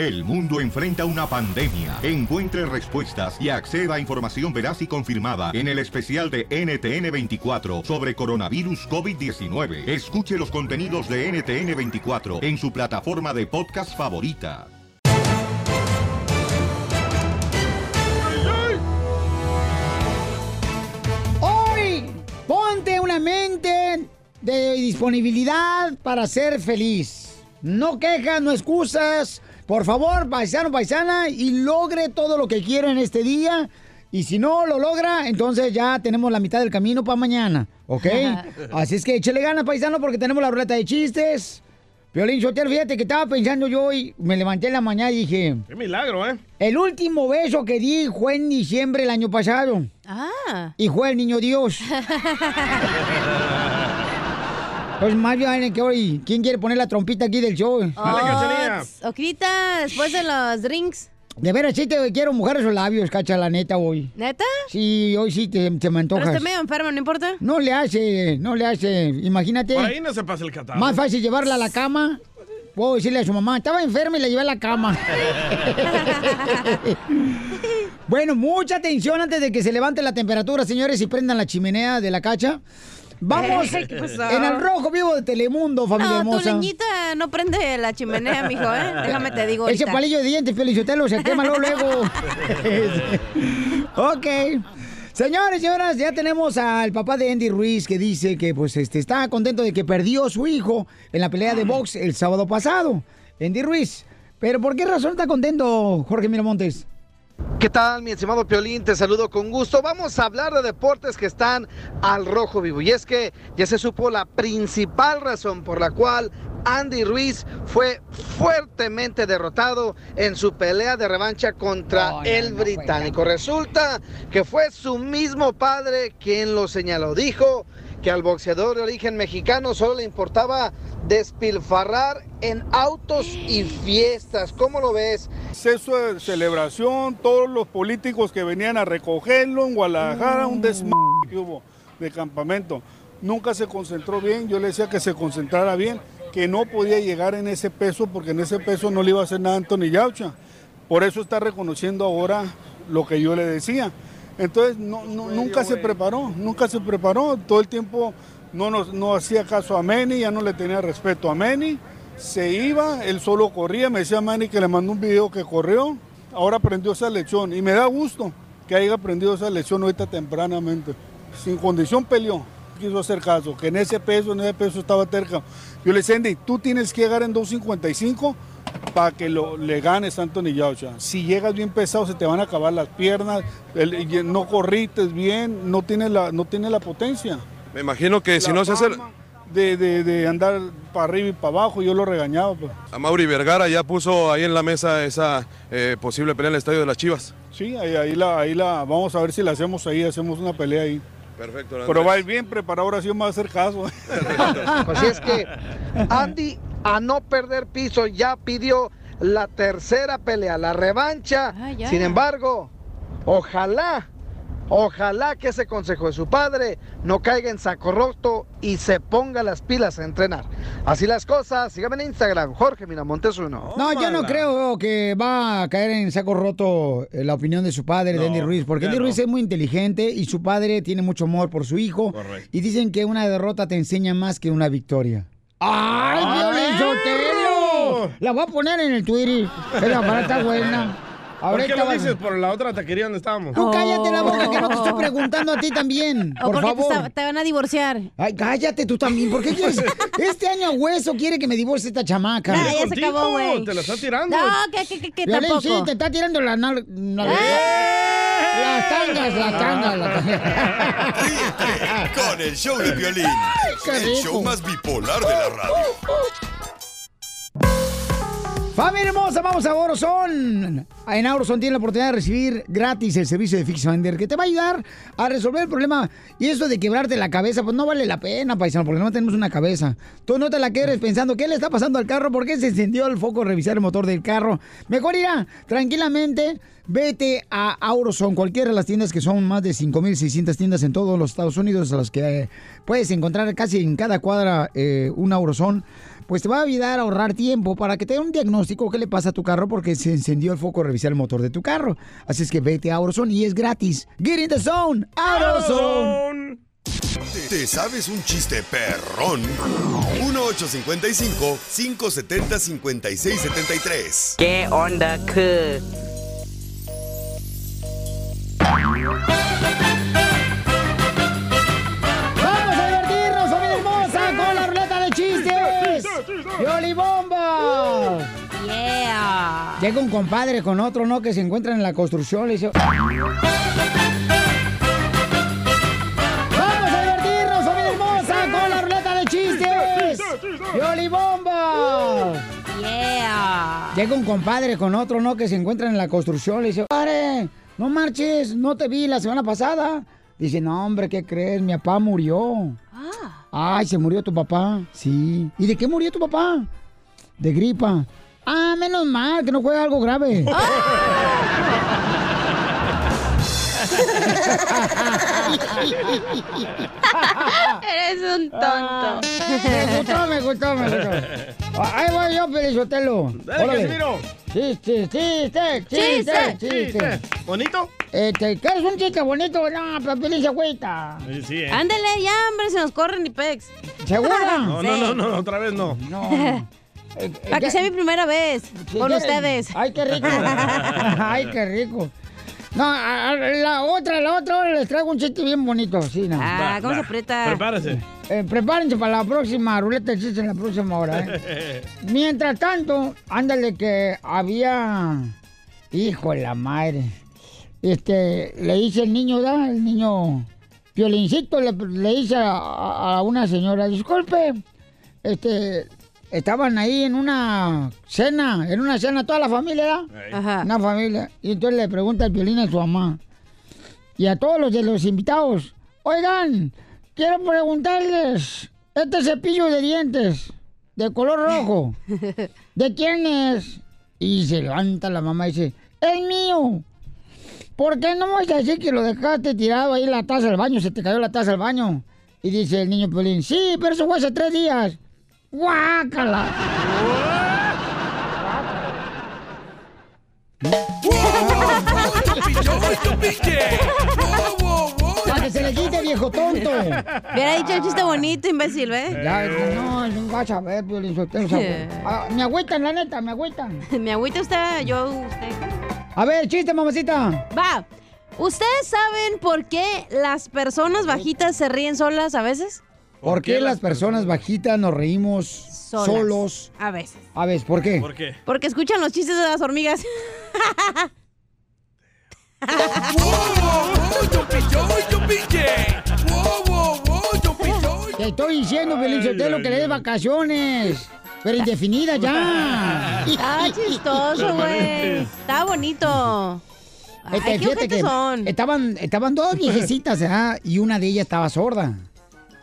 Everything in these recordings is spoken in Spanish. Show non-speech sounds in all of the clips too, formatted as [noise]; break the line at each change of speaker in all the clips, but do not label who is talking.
El mundo enfrenta una pandemia. Encuentre respuestas y acceda a información veraz y confirmada en el especial de NTN24 sobre coronavirus COVID-19. Escuche los contenidos de NTN24 en su plataforma de podcast favorita.
Hoy, ponte una mente de disponibilidad para ser feliz. No quejas, no excusas. Por favor, paisano, paisana, y logre todo lo que quiera en este día. Y si no lo logra, entonces ya tenemos la mitad del camino para mañana, ¿ok? [laughs] Así es que échale ganas, paisano, porque tenemos la ruleta de chistes. Piolín Sotelo, fíjate que estaba pensando yo y me levanté en la mañana y dije...
Qué milagro, ¿eh?
El último beso que di fue en diciembre del año pasado.
Ah.
Y fue el niño Dios. [laughs] Pues más bien que hoy, ¿quién quiere poner la trompita aquí del show?
Oh, Oquita, después de los drinks.
De veras, sí te quiero mojar esos labios, cacha, la neta, hoy.
¿Neta?
Sí, hoy sí te, te me
Pero
antojas.
estoy medio enfermo, ¿no importa?
No le hace, no le hace. Imagínate.
Por ahí no se pasa el catarro.
Más fácil llevarla a la cama. Puedo decirle a su mamá, estaba enferma y la llevé a la cama. [laughs] bueno, mucha atención antes de que se levante la temperatura, señores, y prendan la chimenea de la cacha. Vamos [laughs] en el rojo vivo de Telemundo, familia
No, tu
hermosa.
leñita no prende la chimenea, mijo, ¿eh? Déjame te digo
Ese
ahorita.
palillo de dientes, Felicitelo, se quema luego. [laughs] ok. Señores, y señoras, ya tenemos al papá de Andy Ruiz que dice que pues este está contento de que perdió su hijo en la pelea de box el sábado pasado. Andy Ruiz. Pero ¿por qué razón está contento Jorge Miramontes?
¿Qué tal, mi estimado Piolín? Te saludo con gusto. Vamos a hablar de deportes que están al rojo vivo. Y es que ya se supo la principal razón por la cual Andy Ruiz fue fuertemente derrotado en su pelea de revancha contra
No,
el
no
británico. Resulta que fue su mismo padre quien lo señaló. Dijo que al boxeador de origen mexicano solo le importaba despilfarrar en autos y fiestas. ¿Cómo lo ves?
Exceso de celebración, todos los políticos que venían a recogerlo en Guadalajara, un desmadre hubo de campamento. Nunca se concentró bien, yo le decía que se concentrara bien, que no podía llegar en ese peso porque en ese peso no le iba a hacer nada a Anthony Yaucha. Por eso está reconociendo ahora lo que yo le decía. Entonces no, no- nunca se preparó, nunca se preparó, todo el tiempo no, nos, no hacía caso a Manny, ya no le tenía respeto a Manny, se iba, él solo corría, me decía Manny que le mandó un video que corrió, ahora aprendió esa lección. Y me da gusto que haya aprendido esa lección ahorita tempranamente. Sin condición peleó, quiso hacer caso, que en ese peso, en ese peso estaba terca. Yo le decía, Andy, tú tienes que llegar en 2.55 para que lo, le ganes a Anthony Yaucha. Si llegas bien pesado se te van a acabar las piernas, el- no corrites bien, no tienes la, no tienes la potencia.
Me imagino que si no se hace...
De, de- de andar para arriba y para abajo, yo lo regañaba. Pues.
A Mauri Vergara ya puso ahí en la mesa esa eh, posible pelea en el estadio de las Chivas.
Sí, ahí, ahí la, ahí la, vamos a ver si la hacemos ahí, hacemos una pelea ahí.
Perfecto.
Pero va a ir bien preparado, ahora sí me va a hacer caso.
Así es que [laughs] Andy, a no perder piso, ya pidió la tercera pelea, la revancha.
ya.
Sin embargo, ojalá, ojalá que ese consejo de su padre no caiga en saco roto y se ponga las pilas a entrenar. Así las cosas, síganme en Instagram, Jorge Miramontes uno.
No, yo no creo que va a caer en saco roto eh, la opinión de su padre, de Andy Ruiz, porque Andy
no.
Ruiz es muy inteligente y su padre tiene mucho amor por su hijo.
Correcto.
Y dicen que una derrota te enseña más que una victoria. ¡Ay, Violín Sotelo! La voy a poner en el Twitter. Esa para está [laughs] buena.
¿Por qué lo dices? Por la otra taquería donde estábamos.
Tú cállate la boca, que no te estoy preguntando a ti también.
O
Por
te,
favor.
te van a divorciar.
Ay, cállate tú también. ¿Por qué quieres? [laughs] Este año a hueso quiere que me divorcie esta chamaca.
Ah, ya se acabó, güey.
te la está tirando.
No, que, que, que, que
Violín,
tampoco.
sí, te está tirando la nal-
¡Eh!
Las tangas, las tangas, las tangas.
Ríete con el show de violín. El show más bipolar de la radio.
Familia hermosa, vamos a Auroson. En Auroson tiene la oportunidad de recibir gratis el servicio de Fix Finder que te va a ayudar a resolver el problema. Y eso de quebrarte la cabeza, pues no vale la pena, paisano, porque no tenemos una cabeza. Tú no te la quedes pensando qué le está pasando al carro, por qué se encendió el foco, revisar el motor del carro. Mejor irá tranquilamente. Vete a Auroson, cualquiera de las tiendas que son más de 5.600 tiendas en todos los Estados Unidos, a las que puedes encontrar casi en cada cuadra eh, un Auroson pues te va a ayudar a ahorrar tiempo para que te dé un diagnóstico qué le pasa a tu carro porque se encendió el foco revisar el motor de tu carro. Así es que vete a AutoZone y es gratis. Get in the zone, AutoZone.
¿Te, te sabes un chiste perrón? 1-855-570-5673.
¿Qué onda, que?
¡Yolibomba!
Yeah.
Llega un compadre con otro, ¿no? Que se encuentran en la construcción. Le dice... ¡Vamos a divertirnos, familia hermosa, con la ruleta de chistes! ¡Yolibomba!
Yeah.
Llega un compadre con otro, ¿no? Que se encuentran en la construcción. Le dice, padre, no marches, no te vi la semana pasada. Dice, no, hombre, ¿qué crees? Mi papá murió. Ay, ¿se murió tu papá? Sí. ¿Y de qué murió tu papá? De gripa. Ah, menos mal, que no fue algo grave. [laughs]
Eres un tonto.
Me gustó, me gustó, me gustó. Ahí voy yo, Pelizotelo.
Dale, Casimiro.
Chiste, chiste, chiste, chiste.
¿Bonito?
Este, ¿quieres un chiste bonito? No, pero Pelín se agüita.
Sí, sí, eh.
Ándale, ya, hombre, se nos corren y pex.
¿Segura? [laughs]
No, no, no, no, otra vez no.
No. [laughs] Eh,
Para que sea mi primera vez con ustedes.
Ay, qué rico. Ay, qué rico. No, a- a- la otra, la otra, ahora les traigo un chiste bien bonito, sí, no.
Ah,
Va,
¿cómo se aprieta?
Prepárese.
Eh, prepárense para la próxima ruleta de chistes en la próxima hora, ¿eh? [laughs] Mientras tanto, ándale que había... Hijo de la madre. Este, le dice el niño, ¿da? El niño... Violincito le, le dice a una señora, disculpe, este, estaban ahí en una cena, en una cena toda la familia.
Ajá.
Una familia. Y entonces le pregunta el violín a su mamá. Y a todos los de los invitados. Oigan, quiero preguntarles. Este cepillo de dientes, de color rojo, [laughs] ¿de quién es? Y se levanta la mamá y dice, es mío. ¿Por qué no vas a decir que lo dejaste tirado ahí en la taza del baño? Se te cayó la taza del baño. Y dice el niño Pelín, sí, pero eso fue hace tres días. ¡Guácala! Para que se le quite, viejo tonto.
Hubiera dicho el chiste bonito, imbécil, ¿eh?
Ya, no, no vas a ver, Piolín Sotelo, o sea, me agüitan, la neta, me agüitan. [laughs]
Me agüita usted, yo, usted.
A ver, chiste, mamacita.
Va. ¿Ustedes saben por qué las personas bajitas se ríen solas a veces?
¿Por qué las personas bajitas nos reímos solos?
A veces.
A ver, ¿por qué?
¿Por qué?
Porque escuchan los chistes de las hormigas.
Te estoy diciendo, Sotelo, que le des vacaciones. Pero indefinidas ya.
Ah, chistoso, güey. Está bonito. Ay,
Este,
qué
fíjate
ojetes
que
son.
Estaban, estaban dos viejecitas, ¿verdad? Y una de ellas estaba sorda.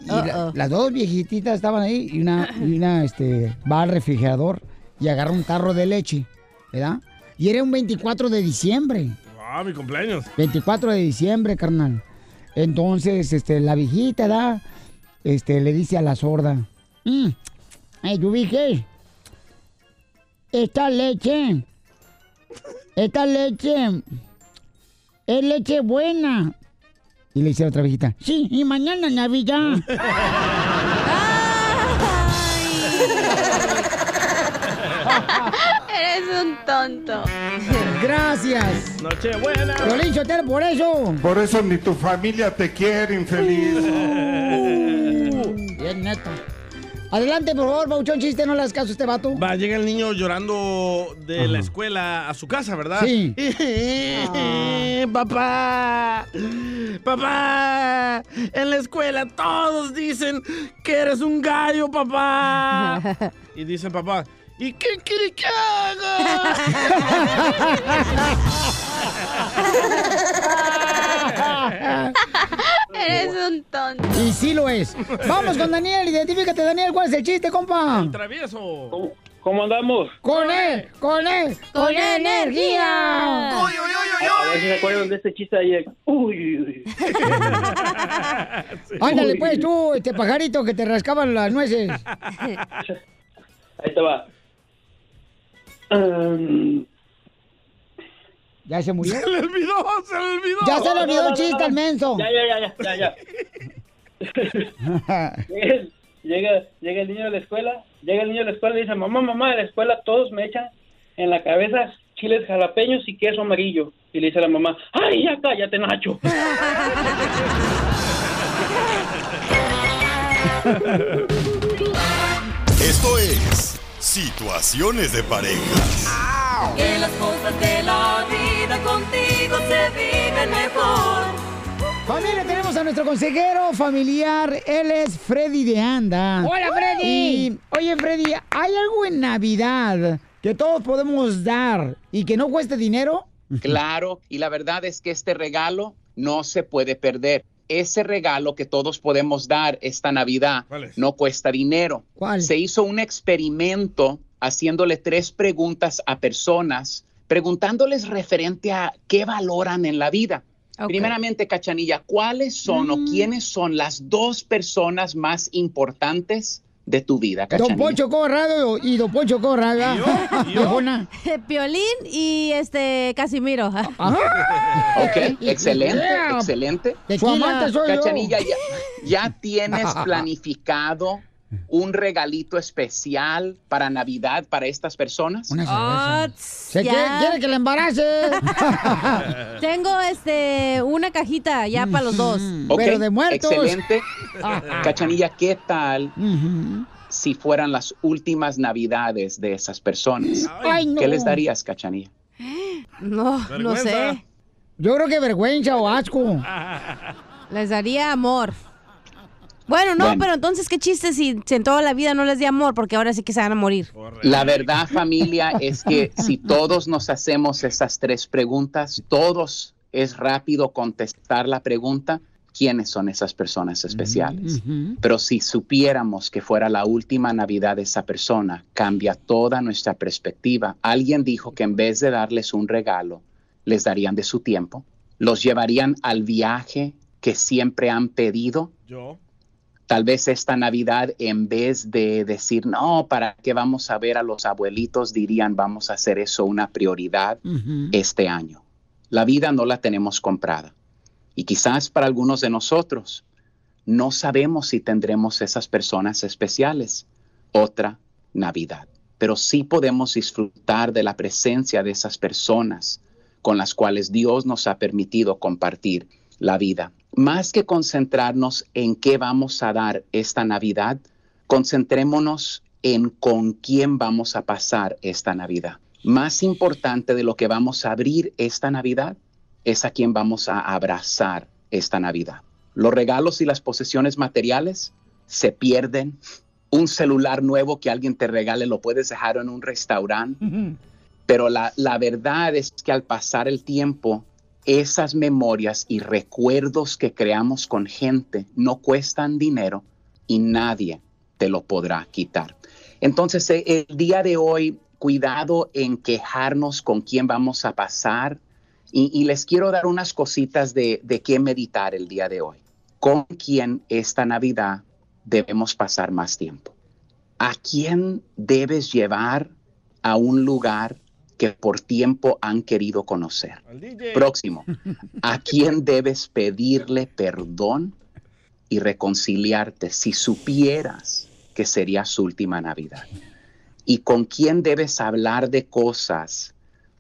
Y la- las dos viejititas estaban ahí y una, y una este, va al refrigerador y agarra un tarro de leche, ¿verdad? Y era un 24 de diciembre.
Ah, mi cumpleaños.
24 de diciembre, carnal. Entonces, este, la viejita, ¿da? Este, le dice a la sorda, "Mm, eh, yo dije, esta leche, esta leche, es leche buena. Y le dice a otra viejita, sí, y mañana Navidad. [laughs]
Eres un tonto.
Gracias.
Nochebuena.
Violín Sotelo, por eso.
Por eso ni tu familia te quiere, infeliz.
Bien, neta. Adelante, por favor, Bauchón, chiste, no le hagas caso a este vato.
Va, llega el niño llorando de la escuela a su casa, ¿verdad?
Sí. [laughs]
papá, papá, en la escuela todos dicen que eres un gallo, papá. [laughs] y dice el papá, ¿y qué quiere que haga? [laughs]
Eres un tonto.
Y sí lo es. Vamos con Daniel, identifícate, Daniel, ¿cuál es el chiste, compa?
Travieso.
¿Cómo andamos?
Con él, con él, con, energía.
A ver si se acuerdan de este chiste ayer. Uy, uy, uy. [laughs]
Ándale, pues tú, este pajarito que te rascaban las nueces.
Ahí te va. Um,
¿Ya se murió? [laughs]
Se le olvidó, se le olvidó.
Ya se le olvidó
No,
el
no,
chiste
no.
al menso.
Ya, ya, ya, ya, ya, ya. [laughs] llega, llega, el niño de la escuela, llega el niño de la escuela y dice, mamá, mamá, en la escuela todos me echan en la cabeza chiles jalapeños y queso amarillo. Y le dice a la mamá, ay, ya cállate, Nacho. [laughs]
Esto es Situaciones de pareja.
Que las cosas de la vida contigo se viven mejor.
Familia, tenemos a nuestro consejero familiar. Él es Freddy de Anda.
Hola, Freddy.
Y, oye, Freddy, ¿hay algo en Navidad que todos podemos dar y que no cueste dinero?
Claro, y la verdad es que este regalo no se puede perder. Ese regalo que todos podemos dar esta Navidad no cuesta dinero. Se hizo un experimento haciéndole tres preguntas a personas, preguntándoles referente a qué valoran en la vida. Primeramente, Cachanilla, ¿cuáles son o quiénes son las dos personas más importantes de tu vida,
Don
Cachanilla?
Poncho Corrado y Don Poncho Corrado. Viejona. [laughs]
Piolín y este Casimiro. [laughs]
Ok, excelente,
Yeah.
excelente.
Su amante soy yo.
Cachanilla, ya, ya tienes [laughs] planificado un regalito especial para Navidad para estas personas?
Ah,
Se
ya.
quiere, quiere que le embarace. [laughs]
Tengo este una cajita ya para los dos.
Ok, Excelente. [laughs] Cachanilla, ¿qué tal si fueran las últimas Navidades de esas personas?
Ay, no.
¿Qué les darías, Cachanilla?
No, no sé.
Yo creo que vergüenza o asco.
Les daría amor. Bueno, no,
Bueno.
pero entonces, ¿qué chiste si, si en toda la vida no les di amor? Porque ahora sí que se van a morir.
La verdad, familia, es que si [laughs] todos nos hacemos esas tres preguntas, todos es rápido contestar la pregunta, ¿quiénes son esas personas especiales? Pero si supiéramos que fuera la última Navidad de esa persona, cambia toda nuestra perspectiva. Alguien dijo que en vez de darles un regalo, les darían de su tiempo, los llevarían al viaje que siempre han pedido.
Yo.
Tal vez esta Navidad, en vez de decir, no, ¿para qué vamos a ver a los abuelitos? Dirían, vamos a hacer eso una prioridad este año. La vida no la tenemos comprada. Y quizás para algunos de nosotros no sabemos si tendremos esas personas especiales otra Navidad. Pero sí podemos disfrutar de la presencia de esas personas con las cuales Dios nos ha permitido compartir la vida. Más que concentrarnos en qué vamos a dar esta Navidad, concentrémonos en con quién vamos a pasar esta Navidad. Más importante de lo que vamos a abrir esta Navidad es a quién vamos a abrazar esta Navidad. Los regalos y las posesiones materiales se pierden. Un celular nuevo que alguien te regale lo puedes dejar en un restaurante. Pero la, la verdad es que al pasar el tiempo, esas memorias y recuerdos que creamos con gente no cuestan dinero y nadie te lo podrá quitar. Entonces, eh, el día de hoy, cuidado en quejarnos con quién vamos a pasar y, les quiero dar unas cositas de, de qué meditar el día de hoy. ¿Con quién esta Navidad debemos pasar más tiempo? ¿A quién debes llevar a un lugar que por tiempo han querido conocer? Próximo. ¿A [laughs] quién debes pedirle perdón y reconciliarte si supieras que sería su última Navidad? ¿Y con quién debes hablar de cosas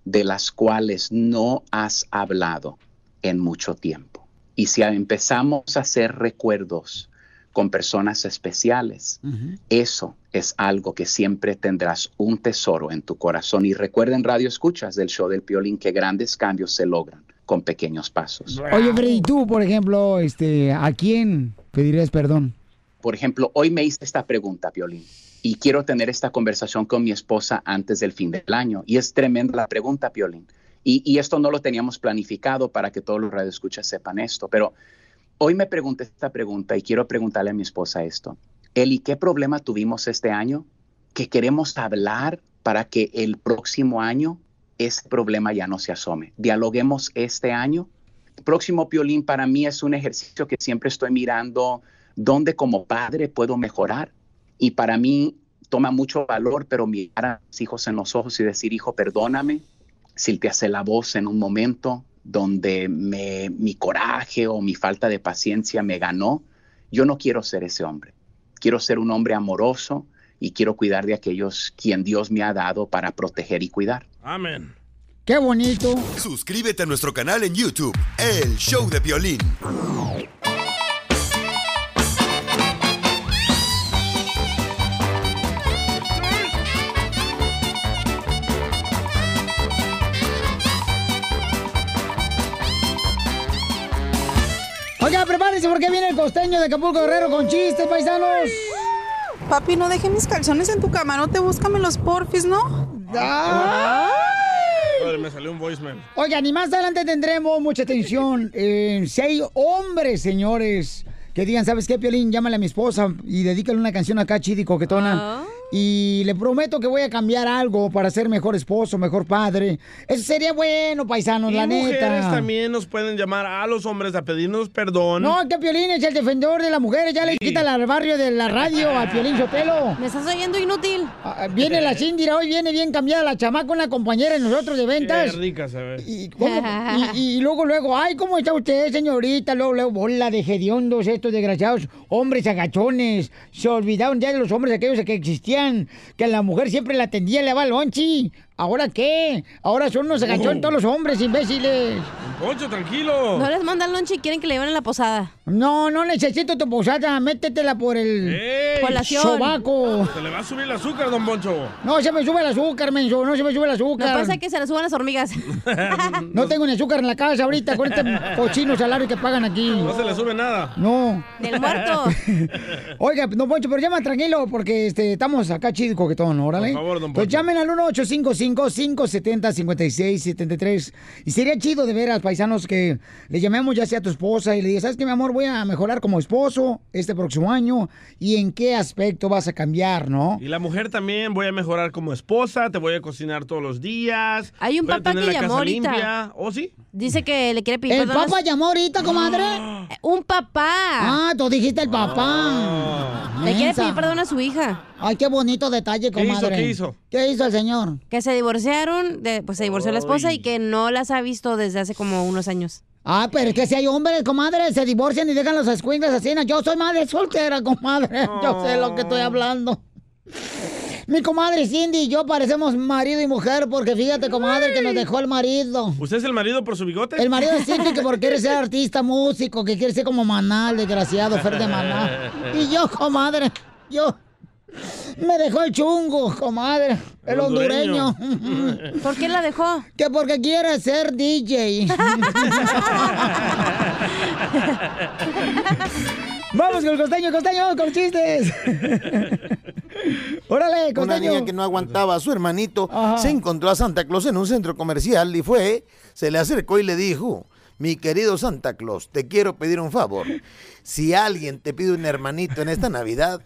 de las cuales no has hablado en mucho tiempo? Y si empezamos a hacer recuerdos con personas especiales, eso es algo que siempre tendrás un tesoro en tu corazón. Y recuerden, Radio Escuchas del show del Piolín, que grandes cambios se logran con pequeños pasos.
Oye, Freddy, tú, por ejemplo, este, ¿a quién pedirías perdón?
Por ejemplo, hoy me hice esta pregunta, Piolín, y quiero tener esta conversación con mi esposa antes del fin del año. Y es tremenda la pregunta, Piolín. Y, y esto no lo teníamos planificado para que todos los radioescuchas sepan esto, pero hoy me pregunté esta pregunta y quiero preguntarle a mi esposa esto. Eli, ¿qué problema tuvimos este año que queremos hablar para que el próximo año ese problema ya no se asome? Dialoguemos este año. Próximo Piolín para mí es un ejercicio que siempre estoy mirando dónde como padre puedo mejorar. Y para mí toma mucho valor, pero mirar a mis hijos en los ojos y decir, hijo, perdóname si te hace la voz en un momento donde me, mi coraje o mi falta de paciencia me ganó. Yo no quiero ser ese hombre. Quiero ser un hombre amoroso y quiero cuidar de aquellos quien Dios me ha dado para proteger y cuidar.
Amén.
Qué bonito.
Suscríbete a nuestro canal en YouTube, El Show de Violín.
Prepárense porque viene el costeño de Acapulco Guerrero con chistes, paisanos.
Papi, no deje mis calzones en tu camarote, búscame los porfis, ¿no?
Padre, me salió un voicemail.
Oigan, y más adelante tendremos mucha atención. Eh, si hay hombres, señores, que digan, ¿sabes qué, Piolín? Llámale a mi esposa y dedícale una canción acá chida y coquetona. Y le prometo que voy a cambiar algo para ser mejor esposo, mejor padre. Eso sería bueno, paisanos,
Y
la
mujeres
neta.
también nos pueden llamar a los hombres a pedirnos perdón.
No, que Piolín es el defensor de las mujeres. Ya le quita al barrio de la radio al Piolín Sotelo.
¿Me estás oyendo inútil?
Viene la Cindy, hoy viene bien cambiada la chamaca, una compañera de nosotros de ventas.
Qué rica se ve.
Y, ¿cómo? Y- y luego, luego, ay, ¿cómo está usted, señorita? Luego, luego, bola de hediondos, estos desgraciados, hombres agachones. Se olvidaron ya de los hombres aquellos que existían, que a la mujer siempre la atendía, le daba lonchi. ¿Ahora qué? Ahora son unos agachones
Oh.
todos los hombres, imbéciles.
Poncho, tranquilo.
No les mandan lonche y quieren que le lleven a la posada.
No, no necesito tu posada, métetela por el
¡Ey!
Sobaco.
Se le va a subir el azúcar, don Poncho.
No se me sube el azúcar, menso, no se me sube el azúcar.
pasa que se le suban las hormigas. [laughs]
No tengo ni azúcar en la casa ahorita con este cochino salario que pagan aquí.
No se le sube nada.
No.
Del muerto. [laughs]
Oiga, don Poncho, pero llama tranquilo porque este, estamos acá chido y coquetón, órale.
Por favor, don
Pues
Poncho.
llamen al 1-855-570-5673. Y sería chido de veras, paisanos, que le llamemos ya sea a tu esposa y le digas, ¿sabes qué, mi amor? Voy a mejorar como esposo este próximo año. ¿Y en qué aspecto vas a cambiar, no?
Y la mujer también, voy a mejorar como esposa, te voy a cocinar todos los días.
Hay un
voy a
papá
tener
que
la
llamó ahorita.
limpia. ¿Oh, sí?
Dice que le quiere pedir
¿El
perdón a
papá llamó ahorita, comadre?
Un papá.
Ah, tú dijiste el papá.
Le quiere pedir perdón a su hija.
Ay, qué bonito detalle,
¿Qué hizo?
comadre.
¿Qué hizo?
¿Qué hizo el señor?
Que se divorciaron, de- pues se divorció la esposa y que no las ha visto desde hace como unos años.
Ah, pero es que si hay hombres, comadre, se divorcian y dejan los escuincles así. ¿no? Yo soy madre soltera, comadre. [laughs] Yo sé lo que estoy hablando. Mi comadre Cindy y yo parecemos marido y mujer porque fíjate, comadre, que nos dejó el marido.
¿Usted es el marido por su bigote?
El marido de Cindy que porque quiere ser [laughs] artista, músico, que quiere ser como Manal, desgraciado, Fer de Maná. Y yo, comadre, yo... Me dejó el chungo, comadre, el
El hondureño.
hondureño.
¿Por qué la dejó?
Que porque quiere ser DJ. [laughs] Vamos con el costeño, costeño, con chistes. Órale,
Una
costeño.
niña que no aguantaba a su hermanito se encontró a Santa Claus en un centro comercial y fue, se le acercó y le dijo, mi querido Santa Claus, te quiero pedir un favor. Si alguien te pide un hermanito en esta Navidad,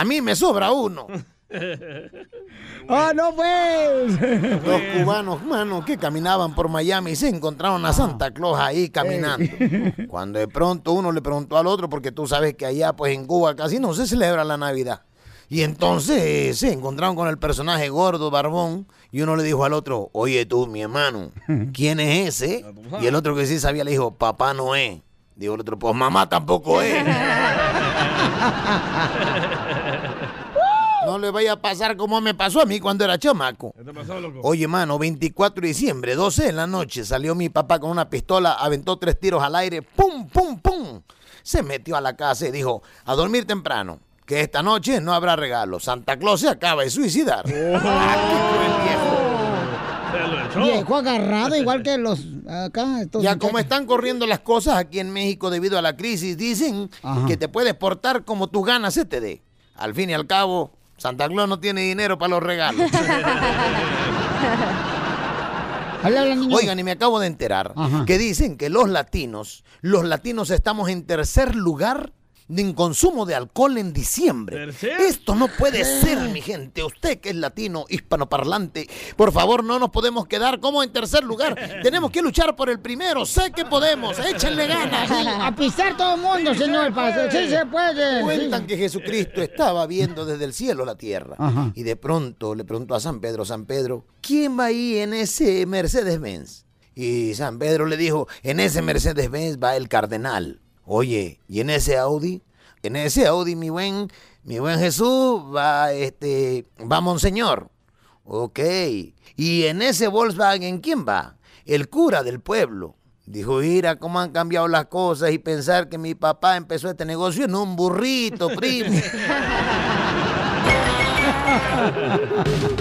a mí me sobra uno. [laughs]
¡Ah, no pues!
Los cubanos, mano, que caminaban por Miami se encontraron a Santa Claus ahí caminando. [laughs] Cuando de pronto uno le preguntó al otro, porque tú sabes que allá pues en Cuba casi no se celebra la Navidad. Y entonces eh, se encontraron con el personaje gordo, barbón, y uno le dijo al otro, oye tú, mi hermano, [laughs] ¿quién es ese? Y el otro que sí sabía le dijo, papá no es. Dijo el otro, pues mamá tampoco es. No le vaya a pasar como me pasó a mí cuando era chamaco.
¿Qué te pasó, loco?
Oye, mano, 24 de diciembre, 12 de la noche, salió mi papá con una pistola, aventó tres tiros al aire, ¡pum, pum, pum! Se metió a la casa y dijo, a dormir temprano, que esta noche no habrá regalo. Santa Claus se acaba de suicidar. Ah, qué cruel viejo.
Se lo echó.
Viejo agarrado, igual que los acá. estos
Ya
muchachos.
como están corriendo las cosas aquí en México debido a la crisis, dicen
Ajá.
que te puedes portar como tus ganas se te dé. Al fin y al cabo, Santa Claus no tiene dinero para los regalos. [laughs] Oigan, y me acabo de enterar que dicen que los latinos, los latinos estamos en tercer lugar de consumo de alcohol en diciembre. Esto no puede ser, mi gente. Usted que es latino, hispanoparlante, por favor, no nos podemos quedar como en tercer lugar. [laughs] Tenemos que luchar por el primero. Sé que podemos. Échenle ganas.
Sí, [laughs] a pisar todo el mundo, señor pastor. Sí se puede.
Cuentan
sí.
que Jesucristo estaba viendo desde el cielo la tierra.
Ajá.
Y de pronto le preguntó a San Pedro, San Pedro, ¿quién va ahí en ese Mercedes-Benz? Y San Pedro le dijo, en ese Mercedes-Benz va el cardenal. Oye, ¿y en ese Audi? En ese Audi, mi buen, mi buen Jesús, va este, va Monseñor. Ok. ¿Y en ese Volkswagen quién va? El cura del pueblo. Dijo, mira cómo han cambiado las cosas y pensar que mi papá empezó este negocio en un burrito, primo. [laughs]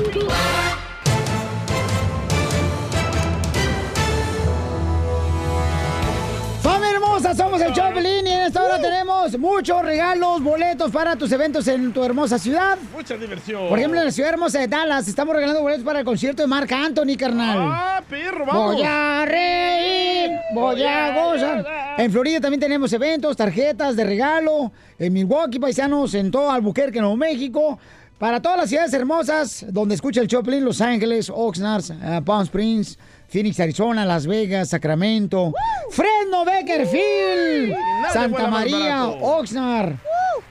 Somos el Choplin y en esta hora tenemos muchos regalos, boletos para tus eventos en tu hermosa ciudad.
Mucha diversión.
Por ejemplo, en la ciudad hermosa de Dallas estamos regalando boletos para el concierto de Marc Anthony, carnal.
Ah, perro, vamos.
Voy a reír, voy a gozar. En Florida también tenemos eventos, tarjetas de regalo. En Milwaukee, paisanos, en todo Albuquerque, Nuevo México. Para todas las ciudades hermosas donde escucha el Choplin, Los Ángeles, Oxnard, eh, Palm Springs, Phoenix, Arizona, Las Vegas, Sacramento, Fresno, Beckerfield, Santa María. Oxnard,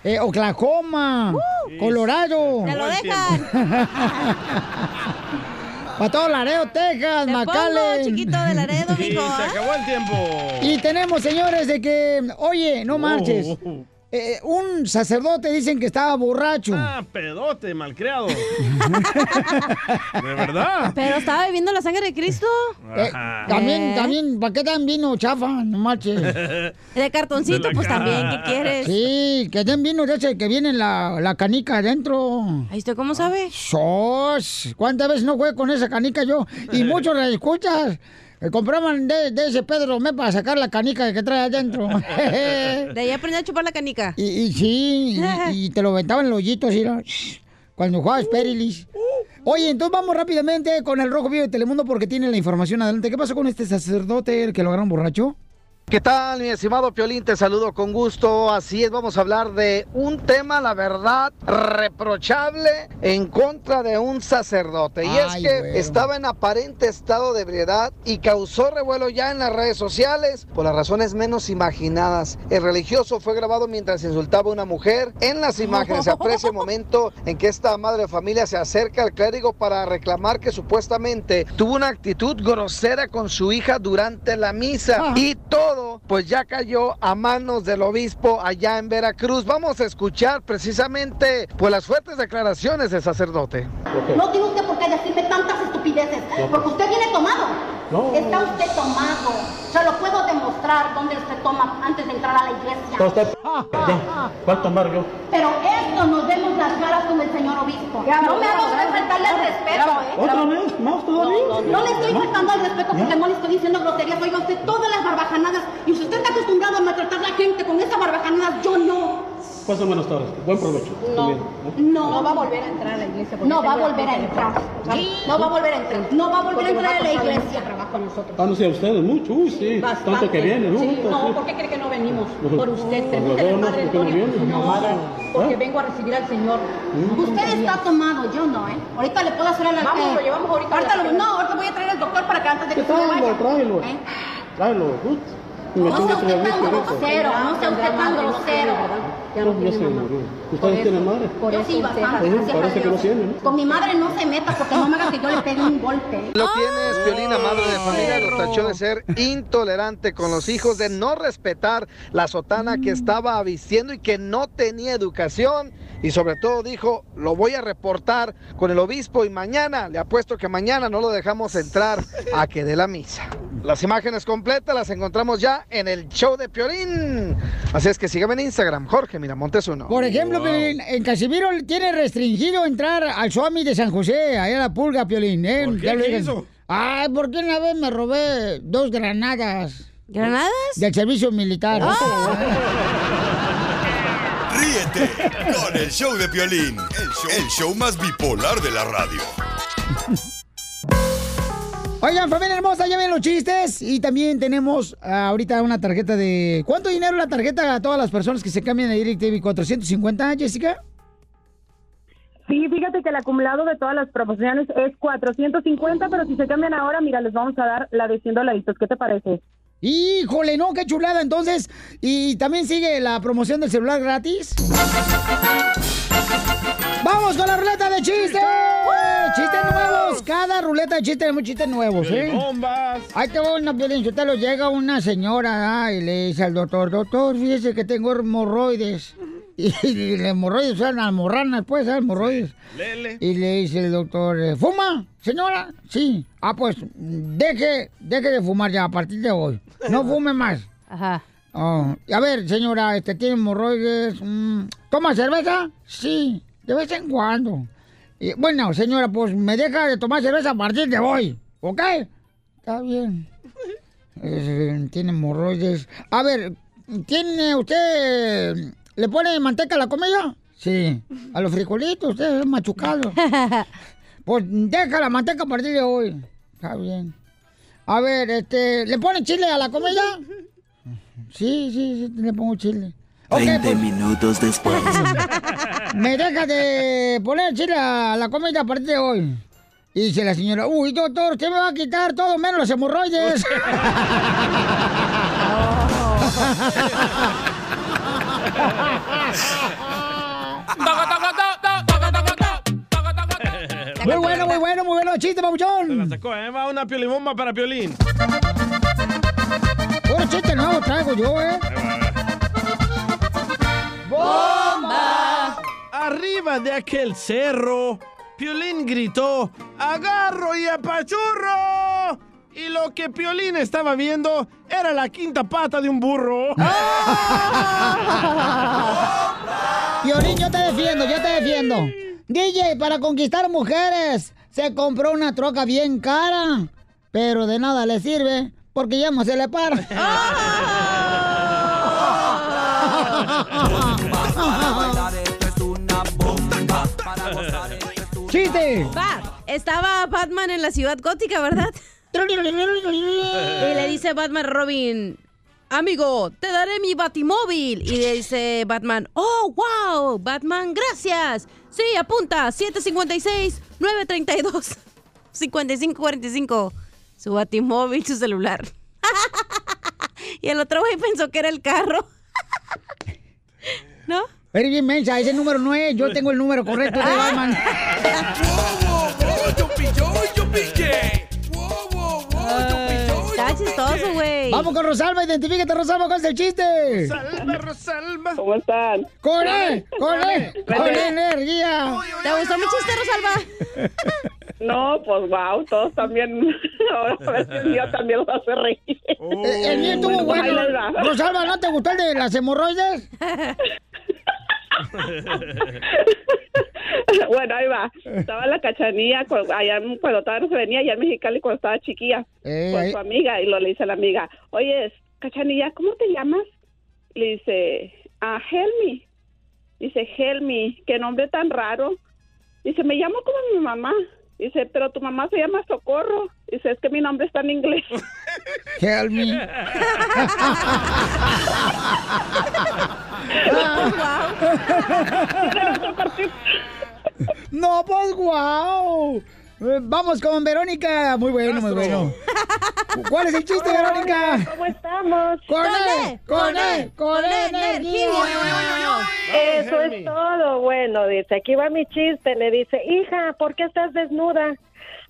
eh, Oklahoma, Colorado.
Te lo dejan. [laughs]
Para todo Laredo, Texas, McAllen.
chiquito de Laredo,
Y [laughs]
mijo.
se
¿eh?
acabó el tiempo.
Y tenemos, señores, de que, oye, no marches.
Oh.
Eh, un sacerdote dicen que estaba borracho.
Ah, pedote, malcriado. [laughs] de verdad.
Pero estaba bebiendo la sangre de Cristo.
Eh, también,
Eh.
también, ¿para qué dan vino chafa? No marches. [laughs]
De cartoncito,
De
pues
cara.
también, ¿qué quieres?
Sí, que den vino de ese que viene la, la canica adentro.
Ahí usted cómo sabe.
¡Sos! ¿Cuántas veces no jugué con esa canica yo? Y muchos la escuchas. Eh, Compraban de, de ese Pedro Me para sacar la canica que trae adentro. [laughs] [laughs]
De ahí aprendí a chupar la canica.
Y, y sí, y, y te lo aventaban en los hoyitos, ¿sí, cuando jugabas Perilis. Oye, entonces vamos rápidamente con el Rojo Vivo de Telemundo porque tiene la información adelante. ¿Qué pasó con este sacerdote el que lo agarraron borracho?
¿Qué tal, mi estimado Piolín? Te saludo con gusto. Así es, vamos a hablar de un tema, la verdad, reprochable en contra de un sacerdote. Y
Ay,
es que estaba en aparente estado de ebriedad y causó revuelo ya en las redes sociales por las razones menos imaginadas. El religioso fue grabado mientras insultaba a una mujer. En las imágenes se aprecia el momento en que esta madre de familia se acerca al clérigo para reclamar que supuestamente tuvo una actitud grosera con su hija durante la misa. Y todo, pues ya cayó a manos del obispo allá en Veracruz. Vamos a escuchar precisamente pues las fuertes declaraciones del sacerdote.
No tiene usted por qué decirme tantas estupideces, porque usted viene tomado. Está usted tomado. Se lo puedo demostrar dónde usted toma antes de entrar a la iglesia.
¿Cuál tomar yo?
Pero esto nos vemos las caras con el señor obispo. no me haga usted faltarle el respeto, ¿eh?
¿Otra vez? ¿Más todavía?
No le estoy faltando al respeto porque no le estoy diciendo groserías. Oiga usted todas las barbajanadas. Y si usted está acostumbrado a maltratar a la gente con esas barbajanadas, yo no.
Pasen buenas tardes. Buen provecho.
No.
Bien, ¿eh?
No. va a volver a entrar a la iglesia. No va a volver a entrar. No va a volver a entrar. No va a volver a entrar a la iglesia. Trabajo nosotros.
Ah, no sé, ustedes mucho. Uy, sí. Tanto que vienen.
Sí,
juntos,
no,
sí.
¿por qué cree que no venimos? Por usted.
Por
Pregúntele al
los
padre
¿por qué no?
No, porque vengo a recibir al Señor. Usted está tomado, yo no, ¿eh? Ahorita le puedo hacer a la...
Vamos, lo llevamos ahorita
ahorita
a
lo- No, ahorita voy a traer al doctor para que antes de que se
Tráelo,
vaya.
tráelo.
¿Eh?
Tráelo.
No
chingue
sea usted tan grosero, no sea usted tan grosero.
No, yo sé, María. ¿Ustedes tienen madre?
Yo sí, bastante, a
Parece que no tienen. ¿no?
Con mi madre no se meta porque no me haga que yo le pegue un golpe.
Lo tienes, Piolina, madre de familia, lo tachó de ser intolerante con los hijos, de no respetar la sotana que estaba vistiendo y que no tenía educación. Y sobre todo dijo, lo voy a reportar con el obispo y mañana, le apuesto que mañana no lo dejamos entrar a que dé la misa. Las imágenes completas las encontramos ya en el show de Piolín. Así es que síganme en Instagram, Jorge Miramontes uno.
Por ejemplo, Piolín, en Casimiro tiene restringido entrar al Suami de San José, allá a la pulga, Piolín. ¿eh?
¿Por qué? ¿Qué hizo?
Ay, porque una vez me robé dos granadas.
¿Granadas?
Del servicio militar. [laughs]
Ríete con el show de Piolín, el show, el show más bipolar de la radio. [laughs]
Oigan, familia hermosa, ya ven los chistes. Y también tenemos ah, ahorita una tarjeta de. ¿Cuánto dinero la tarjeta a todas las personas que se cambian de DirecTV? ¿450, Jessica?
Sí, fíjate que el acumulado de todas las promociones es 450, pero si se cambian ahora, mira, les vamos a dar la de 100 dolaritos. ¿Qué te parece?
Híjole, no, qué chulada. Entonces, y también sigue la promoción del celular gratis. ¡Vamos con la ruleta de chistes! ¡Chistes nuevos! Cada ruleta de chistes tenemos chistes nuevos, ¿eh?
Bombas.
Ahí te va una lo llega una señora ah, y le dice al doctor, doctor, fíjese que tengo hemorroides. Y, y las hemorroides son almorranas, pues, ¿eh? hemorroides.
Lele.
Y le dice el doctor, eh, ¿fuma, señora? Sí. Ah, pues, deje, deje de fumar ya a partir de hoy. No [laughs] fume más.
Ajá.
Oh, A ver, señora, este tiene hemorroides. mm, ¿Toma cerveza? Sí, de vez en cuando. Y, bueno, señora, pues me deja de tomar cerveza a partir de hoy, ¿ok? Está bien. Eh, tiene hemorroides. A ver, ¿tiene usted... ¿Le pone manteca a la comida? Sí. A los frijolitos, usted es machucado. [laughs] Pues deja la manteca a partir de hoy. Está bien. A ver, este, ¿le pone chile a la comida? [laughs] Sí, sí, sí, le pongo chile. Ok,
20
pues,
minutos después. [laughs]
me deja de poner chile a la comida a partir de hoy. Y dice la señora, uy, doctor, usted me va a quitar todo menos los hemorroides. [laughs] muy bueno, muy bueno, muy bueno, chiste,
Se la
papuchón.
sacó, ¿eh? Va una piolibomba para Piolín.
Puro chiste nuevo traigo yo, ¿eh?
¡Bomba! Arriba de aquel cerro, Piolín gritó, ¡agarro y apachurro! Y lo que Piolín estaba viendo era la quinta pata de un burro. [laughs] [laughs]
Piolín, yo te defiendo, yo te defiendo. DJ, para conquistar mujeres, se compró una troca bien cara, pero de nada le sirve, porque ya no se le para. [laughs]
Va, estaba Batman en la ciudad gótica, ¿verdad? y le dice Batman Robin, amigo, te daré mi batimóvil. Y le dice Batman, oh, wow, Batman, gracias. Sí, apunta, 756-932. 5545. Su batimóvil, su celular. [laughs] y el otro güey pensó que era el carro. [laughs] ¿No?
Eres bien mensa, ese número no es, yo tengo el número correcto de Batman.
Está chistoso, güey.
Vamos con Rosalba, identifícate, Rosalba, ¿cuál es el chiste?
Rosalba, Rosalba.
¿Cómo están?
¡Con él! ¡Con él! ¡Con
Vete.
energía!
¿Te gustó mi chiste, Rosalba?
No, pues wow, todos también. [laughs] Ahora a ver si el mío también los hace reír.
El mío estuvo
Bueno.
Rosalba, ¿no te gustó el de las hemorroides? [laughs] [laughs]
bueno, ahí va. Estaba la cachanilla allá en- cuando todavía no se venía, allá en Mexicali cuando estaba chiquilla,
Eh,
con su amiga, y lo le dice a la amiga, oye, cachanilla, ¿cómo te llamas? Le dice, ah, Helmi. Dice, Helmi, qué nombre tan raro. Dice, me llamo como mi mamá. Dice, pero tu mamá se llama Socorro. Dice, es que mi nombre está en inglés. [laughs]
Help me. [laughs] [laughs] No, pues guau. Eh, Vamos con Verónica. Muy bueno, muy bueno. ¿Cuál es el chiste,
Hola,
Verónica?
hola, ¿Cómo estamos?
Con él, con él, con él, energía.
Eso es todo. Bueno, dice, aquí va mi chiste. Le dice, hija, ¿por qué estás desnuda?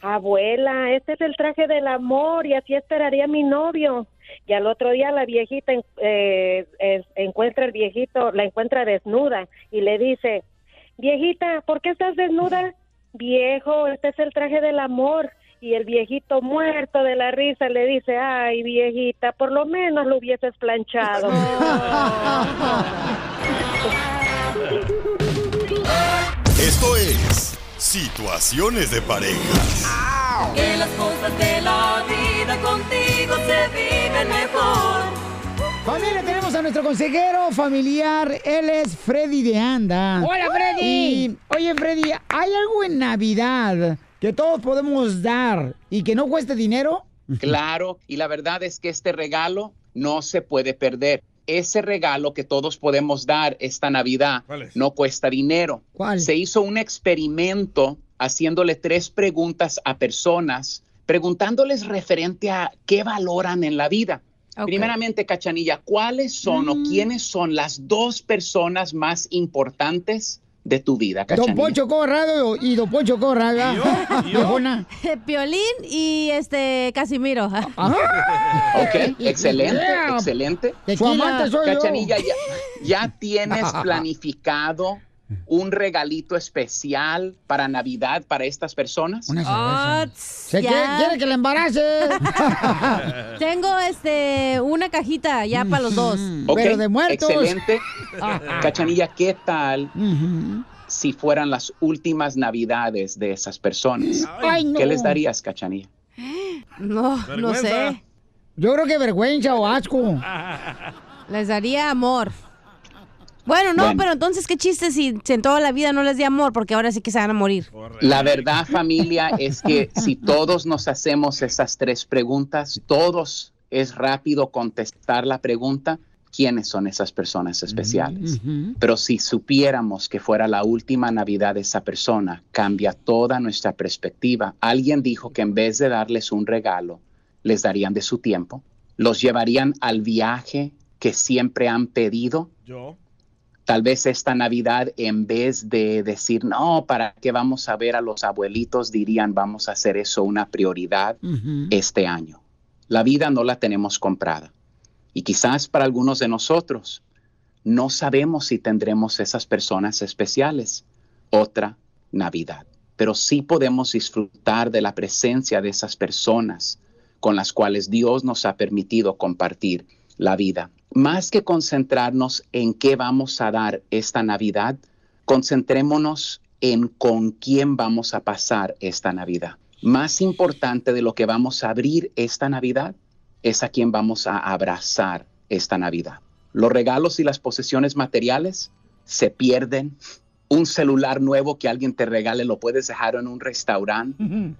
Abuela, este es el traje del amor y así esperaría mi novio. Y al otro día la viejita eh, encuentra el viejito, la encuentra desnuda y le dice, viejita, ¿por qué estás desnuda? Viejo, este es el traje del amor. Y el viejito muerto de la risa le dice, ay viejita, por lo menos lo hubieses planchado. [laughs]
Esto es Situaciones de pareja.
Que las cosas de la vida contigo se viven mejor.
Familia, tenemos a nuestro consejero familiar. Él es Freddy de Anda.
Hola, Freddy.
Y, oye, Freddy, ¿hay algo en Navidad que todos podemos dar y que no cueste dinero?
Claro, y la verdad es que este regalo no se puede perder. Ese regalo que todos podemos dar esta Navidad no cuesta dinero. Se hizo un experimento haciéndole tres preguntas a personas, preguntándoles referente a qué valoran en la vida. Primeramente, Cachanilla, ¿cuáles son o quiénes son las dos personas más importantes de tu vida,
Don
Cachanilla?
Poncho Corrado y Don Poncho Corrado. Viejona.
Piolín y este Casimiro. [laughs]
Ok, excelente,
Yeah.
excelente.
Su amante soy yo.
Cachanilla, ya, ya [laughs] tienes planificado un regalito especial para Navidad para estas personas?
Una Se
ya.
quiere, quiere que le embarace. [laughs]
Tengo este una cajita ya para los dos.
Ok,
Pero de muertos.
Excelente. Cachanilla, ¿qué tal si fueran las últimas Navidades de esas personas?
Ay, no.
¿Qué les darías, Cachanilla?
No, no sé.
Yo creo que vergüenza o asco.
Les daría amor. Bueno, no,
Bueno.
pero entonces qué chiste si, si en toda la vida no les di amor, porque ahora sí que se van a morir.
La verdad, familia, es que si [laughs] todos nos hacemos esas tres preguntas, todos es rápido contestar la pregunta, ¿quiénes son esas personas especiales? Pero si supiéramos que fuera la última Navidad de esa persona, cambia toda nuestra perspectiva. Alguien dijo que en vez de darles un regalo, les darían de su tiempo, los llevarían al viaje que siempre han pedido.
Yo.
Tal vez esta Navidad, en vez de decir, no, ¿para qué vamos a ver a los abuelitos? Dirían, vamos a hacer eso una prioridad este año. La vida no la tenemos comprada. Y quizás para algunos de nosotros no sabemos si tendremos esas personas especiales otra Navidad. Pero sí podemos disfrutar de la presencia de esas personas con las cuales Dios nos ha permitido compartir la vida. Más que concentrarnos en qué vamos a dar esta Navidad, concentrémonos en con quién vamos a pasar esta Navidad. Más importante de lo que vamos a abrir esta Navidad es a quien vamos a abrazar esta Navidad. Los regalos y las posesiones materiales se pierden. Un celular nuevo que alguien te regale lo puedes dejar en un restaurante.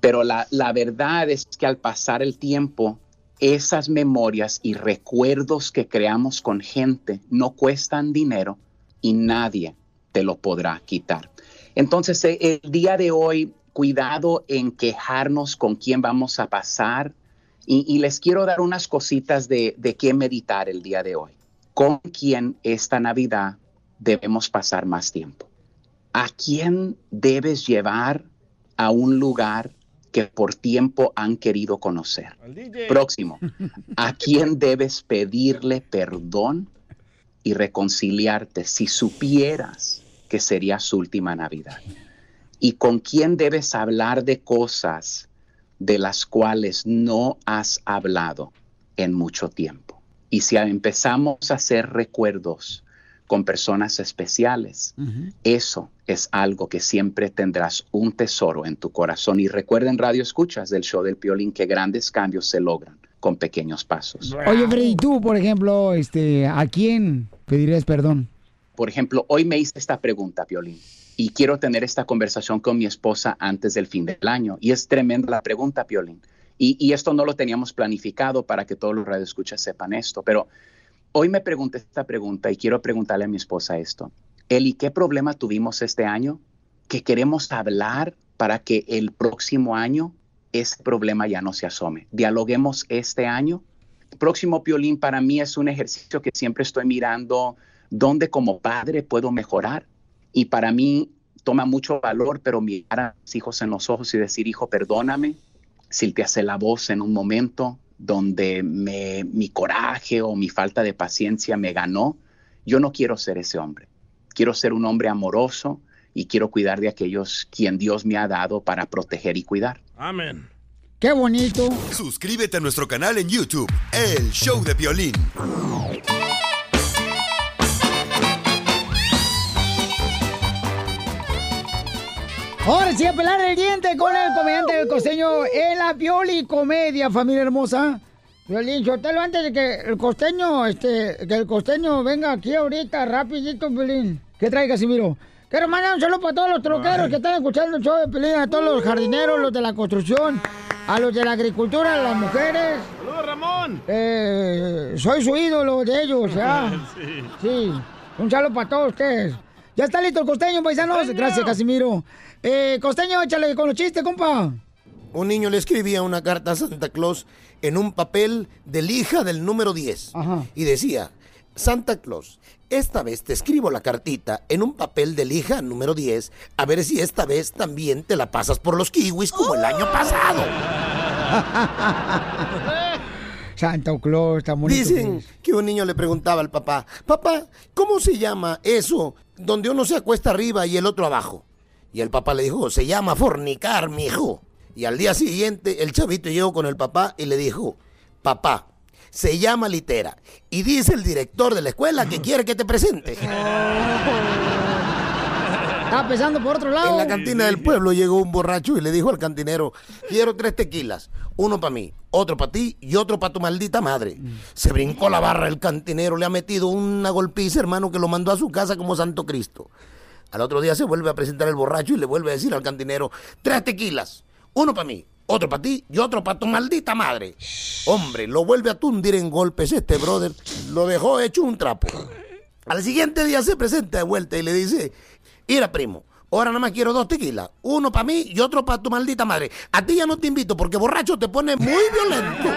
Pero la, la verdad es que al pasar el tiempo, esas memorias y recuerdos que creamos con gente no cuestan dinero y nadie te lo podrá quitar. Entonces, eh, el día de hoy, cuidado en quejarnos con quién vamos a pasar. Y, les quiero dar unas cositas de, de qué meditar el día de hoy. ¿Con quién esta Navidad debemos pasar más tiempo? ¿A quién debes llevar a un lugar que por tiempo han querido conocer? Próximo. ¿A [laughs] quién debes pedirle perdón y reconciliarte si supieras que sería su última Navidad? ¿Y con quién debes hablar de cosas de las cuales no has hablado en mucho tiempo? Y si empezamos a hacer recuerdos con personas especiales, eso es algo que siempre tendrás un tesoro en tu corazón. Y recuerden, Radio Escuchas del show del Piolín, que grandes cambios se logran con pequeños pasos.
Oye, Freddy, tú, por ejemplo, este, ¿a quién pedirías perdón?
Por ejemplo, hoy me hice esta pregunta, Piolín, y quiero tener esta conversación con mi esposa antes del fin del año. Y es tremenda la pregunta, Piolín. Y, y esto no lo teníamos planificado para que todos los radioescuchas sepan esto, pero hoy me pregunté esta pregunta y quiero preguntarle a mi esposa esto. Eli, ¿qué problema tuvimos este año que queremos hablar para que el próximo año ese problema ya no se asome? Dialoguemos este año. Próximo Piolín para mí es un ejercicio que siempre estoy mirando dónde como padre puedo mejorar. Y para mí toma mucho valor, pero mirar a mis hijos en los ojos y decir, hijo, perdóname si te hace la voz en un momento donde mi coraje o mi falta de paciencia me ganó. Yo no quiero ser ese hombre. Quiero ser un hombre amoroso y quiero cuidar de aquellos quien Dios me ha dado para proteger y cuidar.
Amén.
¡Qué bonito!
Suscríbete a nuestro canal en YouTube, El Show de Violín.
Ahora sí, a pelar el diente con el comediante del costeño en la Pioli Comedia, familia hermosa. Violín, Sotelo, antes de que el costeño, este, que el costeño venga aquí ahorita, rapidito, Violín. ¿Qué trae, Casimiro? Quiero mandar un saludo para todos los troqueros que están escuchando el show de Pelín, a todos los jardineros, los de la construcción, a los de la agricultura, a las mujeres.
¡Saludos, Ramón!
Eh, soy su ídolo de ellos, ¿ya? [laughs]
Sí.
Sí. Un saludo para todos ustedes. Ya está listo el costeño, paisanos. Gracias, Casimiro. Eh, costeño, échale con los chistes, compa.
Un niño le escribía una carta a Santa Claus en un papel de lija del número 10. Y decía, Santa Claus, esta vez te escribo la cartita en un papel de lija número 10, a ver si esta vez también te la pasas por los kiwis como el año pasado. [laughs]
Santa Claus, está bonito.
Dicen que un niño le preguntaba al papá, papá, ¿cómo se llama eso donde uno se acuesta arriba y el otro abajo? Y el papá le dijo, se llama fornicar, mijo. Y al día siguiente el chavito llegó con el papá y le dijo, papá, se llama litera. Y dice el director de la escuela que quiere que te presentes. [laughs]
Está pensando por otro lado.
En la cantina del pueblo llegó un borracho y le dijo al cantinero, quiero tres tequilas, uno para mí, otro para ti y otro para tu maldita madre. Se brincó la barra el cantinero, le ha metido una golpiza, hermano, que lo mandó a su casa como Santo Cristo. Al otro día se vuelve a presentar el borracho y le vuelve a decir al cantinero, tres tequilas, uno para mí, otro para ti y otro para tu maldita madre. Hombre, lo vuelve a tundir en golpes este brother, lo dejó hecho un trapo. Al siguiente día se presenta de vuelta y le dice, mira primo, ahora nada más quiero dos tequilas, uno para mí y otro para tu maldita madre. A ti ya no te invito porque borracho te pone muy violento.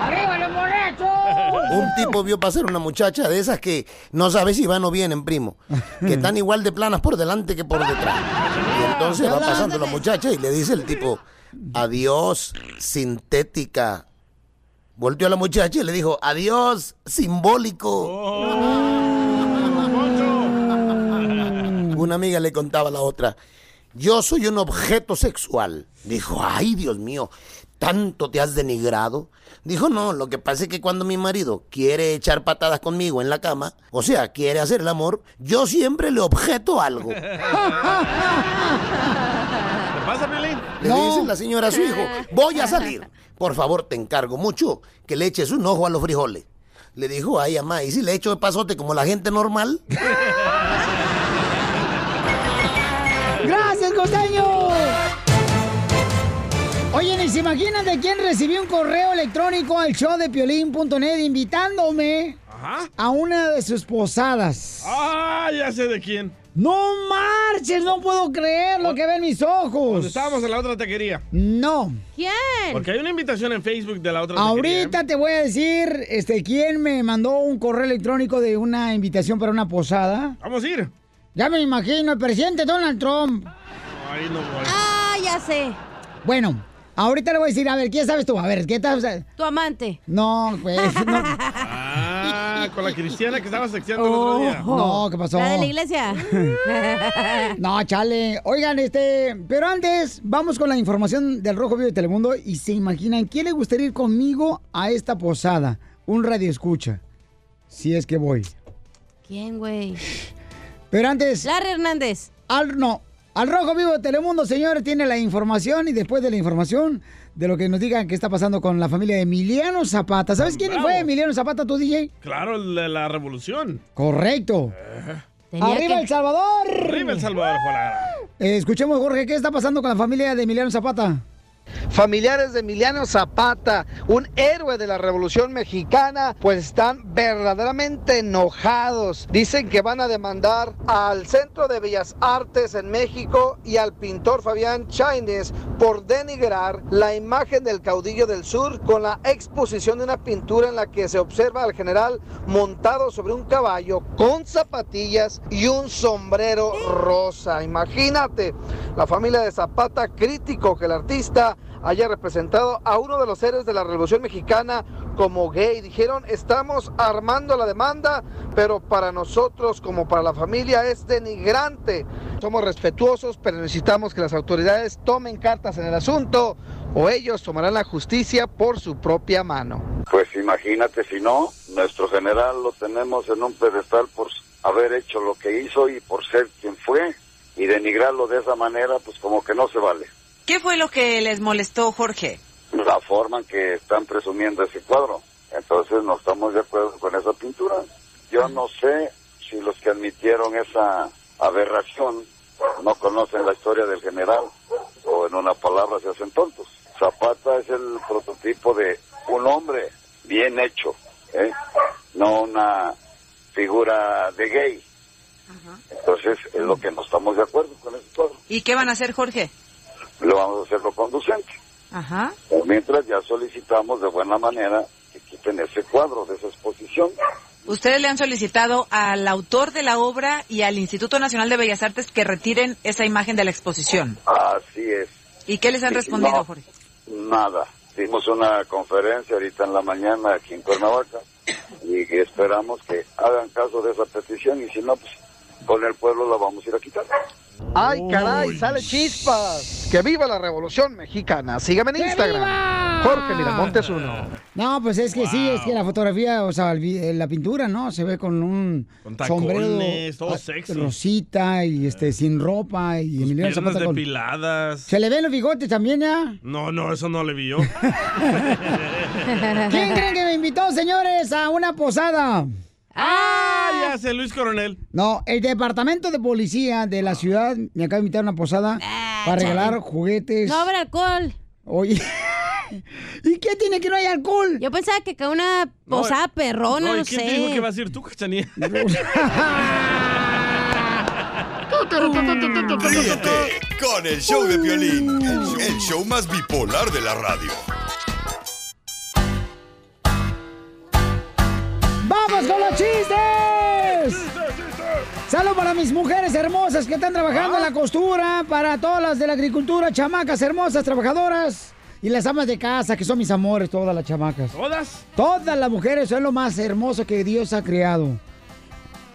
¡Arriba los borrachos!
Un tipo vio pasar una muchacha de esas que no sabe si van o vienen, primo. Que están igual de planas por delante que por detrás. Entonces va pasando la muchacha y le dice el tipo, adiós, sintética. Volteó a la muchacha y le dijo, adiós, simbólico. Una amiga le contaba a la otra, yo soy un objeto sexual. Dijo, ay, Dios mío, ¿tanto te has denigrado? Dijo, no, lo que pasa es que cuando mi marido quiere echar patadas conmigo en la cama, o sea, quiere hacer el amor, yo siempre le objeto algo. [laughs]
¿Qué pasa, Piolín?
Le dice la señora a su hijo, voy a salir. Por favor, te encargo mucho que le eches un ojo a los frijoles. Le dijo, ay, mamá, ¿y si le echo de pasote como la gente normal? [laughs]
imaginan de quién recibí un correo electrónico al show de piolín.net invitándome a una de sus posadas?
Ah, ya sé de quién.
¡No marches! No puedo creer lo que ven mis ojos.
Cuando estábamos en la otra taquería.
No.
¿Quién?
Porque hay una invitación en Facebook de la otra taquería.
Ahorita te voy a decir este quién me mandó un correo electrónico de una invitación para una posada.
Vamos a ir.
Ya me imagino, el presidente Donald Trump.
Ahí no voy.
Ah, ya sé.
Bueno, ahorita le voy a decir, a ver, ¿qué sabes tú? A ver, ¿qué sabes?
Tu amante.
No, pues, no. [laughs]
Ah, con la cristiana que estaba sexeando el otro día.
No, ¿qué pasó?
La de la iglesia. [laughs]
No, chale. Oigan, este, pero antes vamos con la información del Rojo Vivo de Telemundo y se imaginan quién le gustaría ir conmigo a esta posada. Un radio escucha. Si es que voy.
¿Quién, güey?
Pero antes.
Larry Hernández.
Al, no. Al Rojo Vivo de Telemundo, señores, tiene la información y después de la información de lo que nos digan que está pasando con la familia de Emiliano Zapata. ¿Sabes quién
Bravo.
fue Emiliano Zapata, tu DJ?
Claro, el de la revolución.
Correcto.
Tenía
¡Arriba
que-
El Salvador!
Arriba El Salvador, Juan
Eh, escuchemos, Jorge, ¿qué está pasando con la familia de Emiliano Zapata?
Familiares de Emiliano Zapata, un héroe de la Revolución Mexicana, pues están verdaderamente enojados. Dicen que van a demandar al Centro de Bellas Artes en México y al pintor Fabián Chaines por denigrar la imagen del caudillo del sur con la exposición de una pintura en la que se observa al general montado sobre un caballo con zapatillas y un sombrero rosa. Imagínate, la familia de Zapata crítico que el artista haya representado a uno de los héroes de la Revolución Mexicana como gay. Dijeron, estamos armando la demanda, pero para nosotros como para la familia es denigrante. Somos respetuosos, pero necesitamos que las autoridades tomen cartas en el asunto o ellos tomarán la justicia por su propia mano.
Pues imagínate si no, nuestro general lo tenemos en un pedestal por haber hecho lo que hizo y por ser quien fue y denigrarlo de esa manera, pues como que no se vale.
¿Qué fue lo que les molestó, Jorge?
La forma en que están presumiendo ese cuadro. Entonces no estamos de acuerdo con esa pintura. Yo no sé y los que admitieron esa aberración no conocen la historia del general o en una palabra se hacen tontos. Zapata es el prototipo de un hombre bien hecho, ¿eh? no una figura de gay. Entonces es lo que no estamos de acuerdo con eso todo.
¿Y qué van a hacer, Jorge?
Lo vamos a hacerlo conducente.
Ajá.
Mientras ya solicitamos de buena manera que quiten ese cuadro de esa exposición.
Ustedes le han solicitado al autor de la obra y al Instituto Nacional de Bellas Artes que retiren esa imagen de la exposición.
Así es.
¿Y qué les han respondido,
no.
Jorge?
Nada. Hicimos una conferencia ahorita en la mañana aquí en Cuernavaca y esperamos que hagan caso de esa petición y si no, pues con el pueblo la vamos a ir a quitar.
Ay, caray, sale chispas. Que viva la revolución mexicana. Sígame en
¡Que
Instagram.
viva!
Jorge Miramontes uno.
No, pues es que sí, es que la fotografía, o sea, eh, la pintura, ¿no? Se ve con un
Con
sombrero
tacones, todo
ah,
sexy.
rosita y este sin ropa y Emiliano
Piernas
Zapata con...
depiladas.
Se le ven los bigotes también, ¿ya?
No, no, eso no le vi yo. [laughs]
¿Quién creen que me invitó, señores, a una posada?
¡Ah! Ya sé, Luis Coronel.
No, el departamento de policía de la ciudad me acaba de invitar a una posada para regalar juguetes.
No habrá alcohol.
Oye. ¿Y qué tiene que no hay alcohol?
Yo pensaba que con una posada perrona, no,
¿y quién
sé.
te dijo que vas a ir tú, Cachanía?
Ríete con el show de violín, el show más bipolar de la radio.
¡Vamos con los chistes! Salud para mis mujeres hermosas que están trabajando en la costura, para todas las de la agricultura, chamacas hermosas, trabajadoras. Y las amas de casa, que son mis amores, todas las chamacas.
¿Todas?
Todas las mujeres son lo más hermoso que Dios ha creado.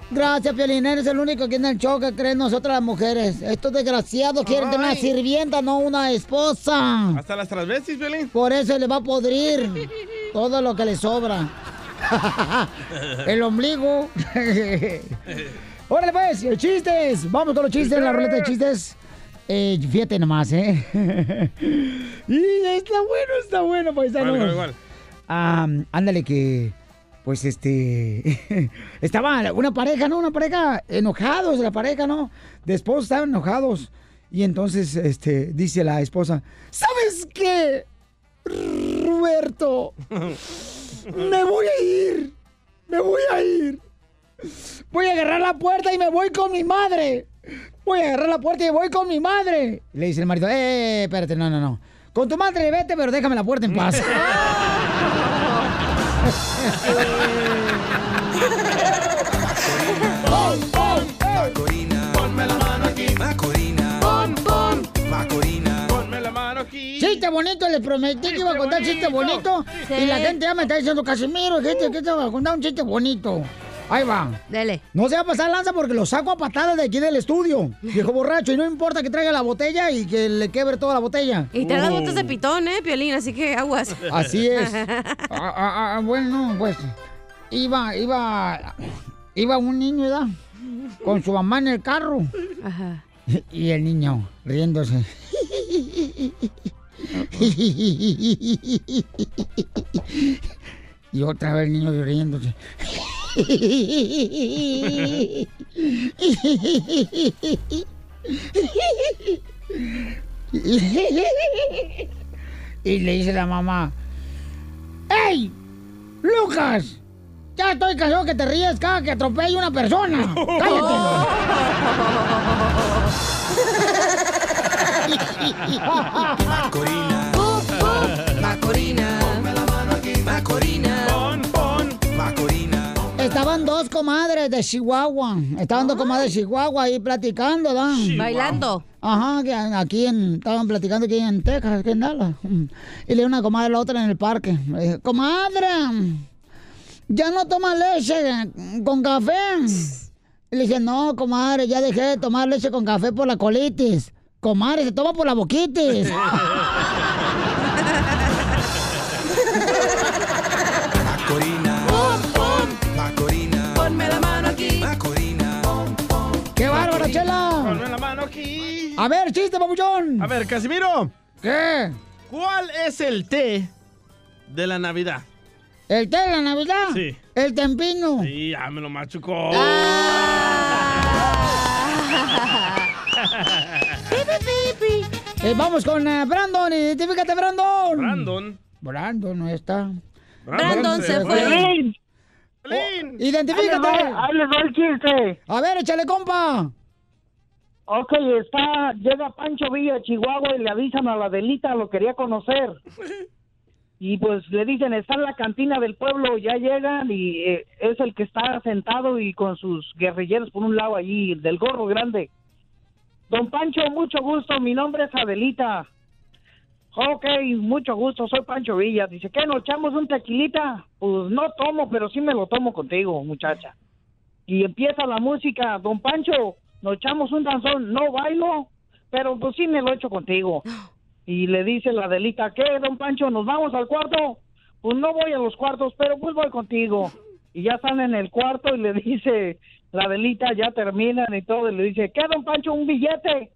Gracias, Piolín. Eres el único aquí en el show que creen nosotras las mujeres. Estos desgraciados quieren tener una sirvienta, no una esposa.
¿Hasta las transvestis, Violín?
Por eso le va a podrir todo lo que le sobra. [laughs] el ombligo. [laughs] Órale, pues, chistes. Vamos con los chistes en la ruleta de chistes. Eh, fíjate nomás, ¿eh? [laughs] y está bueno, está bueno, paisano.
¿Cuál, cuál, cuál?
Ah, ándale que, pues este, estaba una pareja, ¿no? Una pareja enojados, la pareja, ¿no? De esposos estaban enojados. Y entonces, este, dice la esposa, ¿sabes qué? Roberto, me voy a ir, me voy a ir. Voy a agarrar la puerta y me voy con mi madre. Voy a agarrar la puerta y voy con mi madre. Le dice el marido, eh, espérate, no, no, no. Con tu madre vete, pero déjame la puerta en paz. [laughs] [laughs] bonito, les prometí que iba a contar chiste bonito.
Sí.
Y la gente ya me está diciendo, Casimiro, gente, que te va a contar un chiste bonito. Ahí va.
Dele.
No se va a pasar lanza porque lo saco a patadas de aquí del estudio. [laughs] Viejo borracho. Y no importa que traiga la botella y que le quebre toda la botella.
Y te las botas de pitón, ¿eh, Piolín? Así que aguas.
Así es. [laughs] Ah, ah, ah, bueno, pues iba, iba, iba un niño, ¿verdad? Con su mamá en el carro.
Ajá. [laughs]
Y el niño riéndose. Y otra vez el niño riéndose. Y le dice la mamá, ¡Ey! ¡Lucas! Ya estoy cansado que te ríes cada que atropelle una persona. [laughs]
Macorina, Macorina, ponme la mano aquí. Macorina, pon, pon. Macorina.
Estaban dos comadres de Chihuahua. Estaban dos comadres de Chihuahua ahí platicando, ¿verdad?
Bailando.
Ajá, que aquí en, estaban platicando aquí en Texas, aquí en Dallas. Y le una comadre a la otra en el parque. Le dije, comadre, ¿ya no toma leche con café? Y le dije, no, comadre, ya dejé de tomar leche con café por la colitis. Comadre, se toma por la boquitis.
Macorina, pon, pon. Macorina, ponme la mano aquí. Macorina, pon, pon.
¡Qué bárbaro, chela!
Ponme la mano aquí.
A ver, chiste, papuchón.
A ver, Casimiro.
¿Qué?
¿Cuál es el té de la Navidad?
¿El té de la Navidad?
Sí.
El tempino.
Sí, ya me lo machucó.
Eh, vamos con eh, Brandon. Identifícate, Brandon.
Brandon.
Brandon no está.
Brandon se fue.
Oh, identifícate.
Ahí les va el chiste.
A ver, échale, compa.
Ok, está, llega Pancho Villa Chihuahua y le avisan a la Delita, lo quería conocer. [laughs] Y pues le dicen, está en la cantina del pueblo, ya llegan y eh, es el que está sentado y con sus guerrilleros por un lado allí, del gorro grande. Don Pancho, mucho gusto, mi nombre es Adelita. Ok, mucho gusto, soy Pancho Villa. Dice, ¿qué, nos echamos un tequilita? Pues no tomo, pero sí me lo tomo contigo, muchacha. Y empieza la música, don Pancho, nos echamos un danzón, no bailo, pero pues sí me lo echo contigo. Y le dice la Adelita, ¿qué, don Pancho, nos vamos al cuarto? Pues no voy a los cuartos, pero pues voy contigo. Y ya están en el cuarto y le dice la Adelita, ya terminan y todo, y le dice, ¿qué, don Pancho, un billete?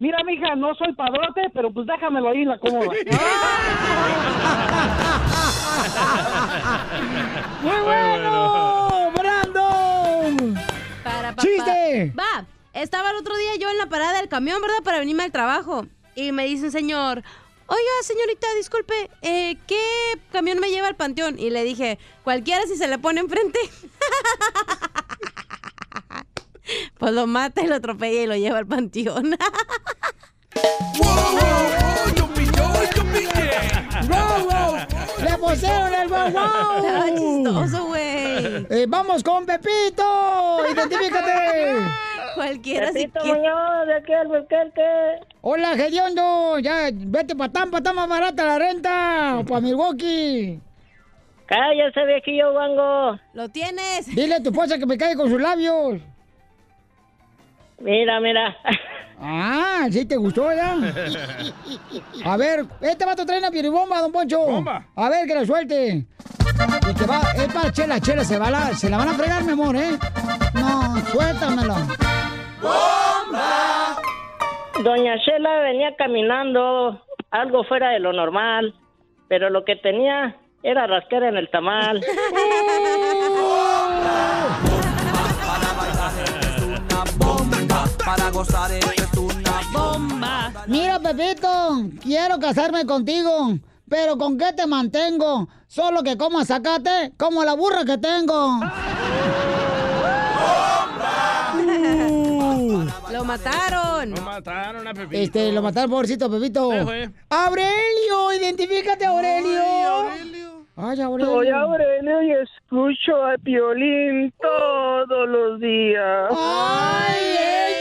Mira, mija, no soy padrote, pero pues déjamelo ahí en la cómoda. [laughs]
¡Muy bueno! ¡Brandon!
Para, pa,
¡Chiste!
pa. Va, estaba el otro día yo en la parada del camión, ¿verdad? Para venirme al trabajo. Y me dice un señor, oiga, señorita, disculpe, eh, ¿qué camión me lleva al panteón? Y le dije, cualquiera si se le pone enfrente. [laughs] pues lo mata y lo atropella y lo lleva al panteón.
¡Wow, wow! ¡Le pusieron el wow, wow!
Estaba chistoso, güey.
Eh, vamos con Pepito. Identifícate.
Cualquiera
Pepito Muñoz, de aquí al Albuquerque.
Hola, Gediondo. Ya, vete para Tampa, está más barata la renta. O para Milwaukee.
Cállese, viejillo guango.
Lo tienes.
Dile a tu esposa que me cae con sus labios.
Mira, mira.
Ah, sí te gustó, ¿ya? A ver, este vato trae una piribomba, don Poncho.
Bomba.
A ver, que la suelte. Y que va, es para Chela, Chela, se, va la, se la van a fregar, mi amor, ¿eh? No, suéltamelo.
Doña Shela venía caminando algo fuera de lo normal, pero lo que tenía era rasquera en el tamal. [laughs]
Para gozar es una
bomba.
Mira, Pepito, quiero casarme contigo. Pero ¿con qué te mantengo? Solo que como sacate como la burra que tengo.
Lo mataron.
Lo mataron a Pepito.
Este, lo mataron, pobrecito Pepito. Aurelio, identifícate, Aurelio. Ay, Aurelio.
Soy Aurelio y escucho a Piolín todos los días.
¡Ay, ella!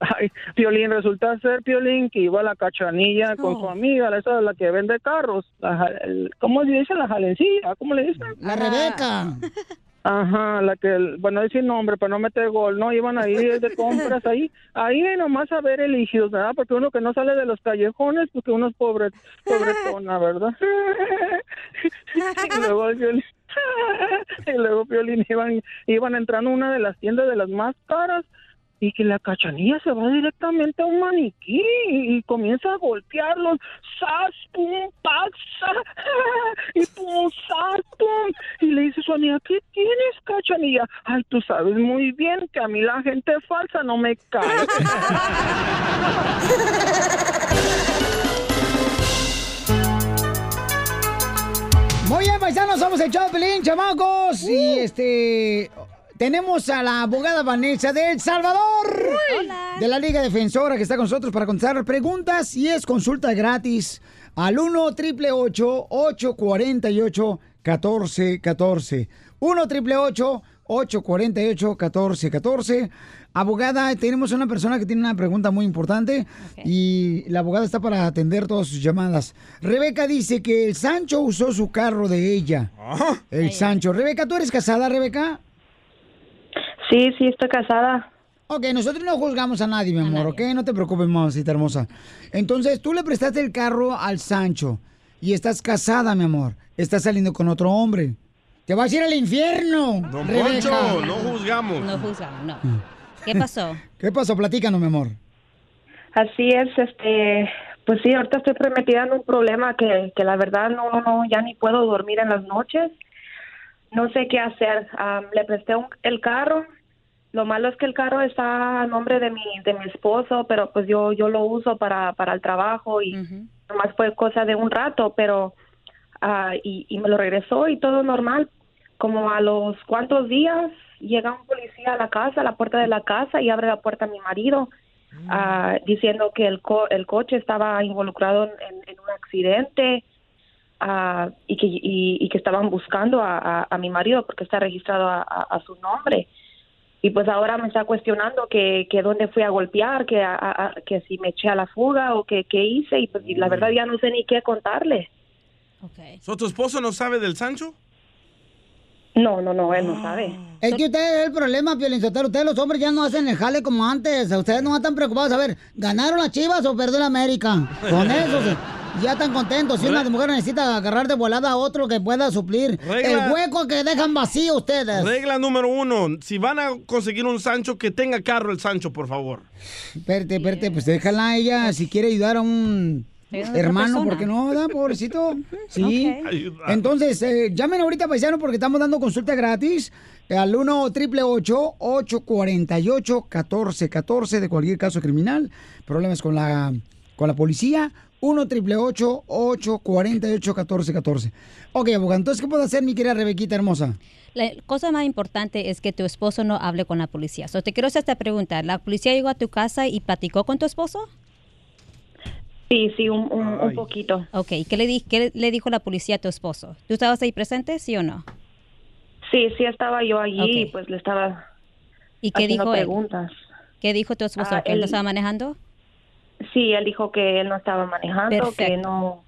Ay, Piolín, resulta ser Piolín que iba a la cachanilla con su amiga, la esa la que vende carros. La el- ¿Cómo le dicen? La jalencilla, ¿cómo le dicen?
La Rebeca.
Ajá, la que, bueno, decir nombre para no meter gol, ¿no? Iban ahí de compras ahí, ahí nomás a ver elegidos, ¿verdad? Porque uno que no sale de los callejones, porque uno es pobre, pobretona, ¿verdad? y luego Piolín, [laughs] y luego Piolín iban, iban entrando a una de las tiendas de las más caras y que la cachanilla se va directamente a un maniquí y, y comienza a golpearlos. ¡Sas, pum, pax! [laughs] Y pum, sas, pum. Y le dice su amiga, ¿qué tienes, cachanilla? Ay, tú sabes muy bien que a mí la gente falsa no me cae. [laughs]
Muy bien, paisanos, somos el Chavo Pelín, chamacos. Y este. Tenemos a la abogada Vanessa de El Salvador. De la Liga Defensora que está con nosotros para contestar preguntas y es consulta gratis al 1 triple 848 1414 1 triple 848 1414 Abogada, tenemos una persona que tiene una pregunta muy importante y la abogada está para atender todas sus llamadas. Rebeca dice que el Sancho usó su carro de ella. El Sancho. Rebeca, ¿tú eres casada, Rebeca?
Sí, sí, estoy casada.
Ok, nosotros no juzgamos a nadie, mi amor, ¿ok? No te preocupes, mamacita hermosa. Entonces, tú le prestaste el carro al Sancho y estás casada, mi amor. Estás saliendo con otro hombre. Te vas a ir al infierno,
Don
Rebeca.
Poncho, no juzgamos.
No juzgamos, no. ¿Qué pasó? [laughs]
¿Qué pasó? Platícanos, mi amor.
Así es, este, Pues sí, ahorita estoy metida en un problema que, que la verdad no, no, no, ya ni puedo dormir en las noches. No sé qué hacer. Am, le presté un- el carro. Lo malo es que el carro está a nombre de mi, de mi esposo, pero pues yo, yo lo uso para, para el trabajo y nomás fue cosa de un rato, pero ah, y, y me lo regresó y todo normal. Como a los cuantos días llega un policía a la casa, a la puerta de la casa y abre la puerta a mi marido ah, diciendo que el, co- el coche estaba involucrado en, un accidente ah, y, que, y, y que estaban buscando a, a- a mi marido porque está registrado a su nombre. Y pues ahora me está cuestionando que, que dónde fui a golpear, que, a- a- que si me eché a la fuga o que qué hice. Y pues y la verdad ya no sé ni qué contarle.
¿So, ¿Tu esposo no sabe del Sancho?
No, no, no, él no sabe.
Es que ustedes el problema, Piolinsotero. Ustedes los hombres ya no hacen el jale como antes. Ustedes no están preocupados. A ver, ¿ganaron las chivas o perdió la América? Con eso se- ya están contentos. Si una mujer necesita agarrar de volada a otro que pueda suplir
Regla-
el hueco que dejan vacío ustedes.
Regla número uno, si van a conseguir un Sancho, que tenga carro el Sancho, por favor.
Espérate, espérate, pues déjala a ella si quiere ayudar a un hermano, porque no, ¿verdad, pobrecito? [laughs] Sí. Entonces, eh, llamen ahorita, paisano, porque estamos dando consulta gratis eh, al 1 888 848 1414 de cualquier caso criminal, problemas con la, con la policía. 1 888 848 1414 Ok, abogado, entonces, ¿qué puedo hacer, mi querida Rebequita hermosa?
La cosa más importante es que tu esposo no hable con la policía. So, te quiero hacer esta pregunta. ¿La policía llegó a tu casa y platicó con tu esposo?
Sí, sí, un, un, un poquito.
Ok, ¿qué le, di- ¿qué le dijo la policía a tu esposo? ¿Tú estabas ahí presente, sí o no?
Sí, sí estaba yo allí
Ok.
y pues le estaba
¿Y qué
haciendo
dijo él?
preguntas.
¿Qué dijo tu esposo?
Ah,
¿Que él
él-
estaba manejando?
Sí, él dijo que él no estaba manejando, que no...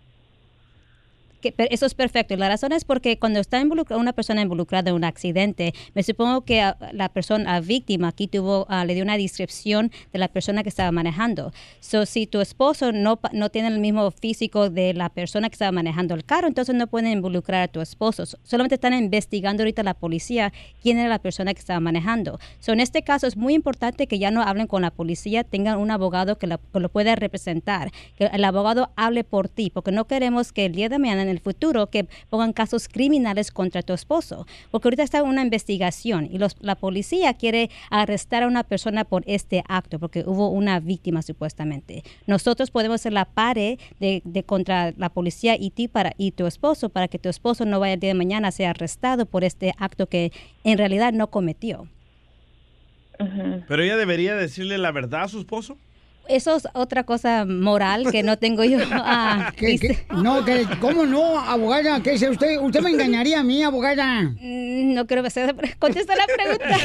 Que- eso es perfecto. La razón es porque cuando está involucrada una persona involucrada en un accidente, me supongo que ah, la persona ah, víctima aquí tuvo ah, le dio una descripción de la persona que estaba manejando. So, si tu esposo no no tiene el mismo físico de la persona que estaba manejando el carro, entonces no pueden involucrar a tu esposo. So- Solamente están investigando ahorita la policía quién era la persona que estaba manejando. So, en este caso es muy importante que ya no hablen con la policía, tengan un abogado que, que lo pueda representar, que el abogado hable por ti, porque no queremos que el día de mañana en el futuro que pongan casos criminales contra tu esposo, porque ahorita está una investigación y los- la policía quiere arrestar a una persona por este acto, porque hubo una víctima supuestamente. Nosotros podemos ser la pare de, de contra la policía y ti para y tu esposo para que tu esposo no vaya el día de mañana a ser arrestado por este acto que en realidad no cometió.
Pero ella debería decirle la verdad a su esposo.
Eso es otra cosa moral que no tengo yo. [laughs] ah,
¿Qué- qué? No, que, ¿cómo no, abogada? ¿Qué dice usted? ¿Usted me engañaría a mí, abogada?
Mm, No quiero hacer, contesta la pregunta.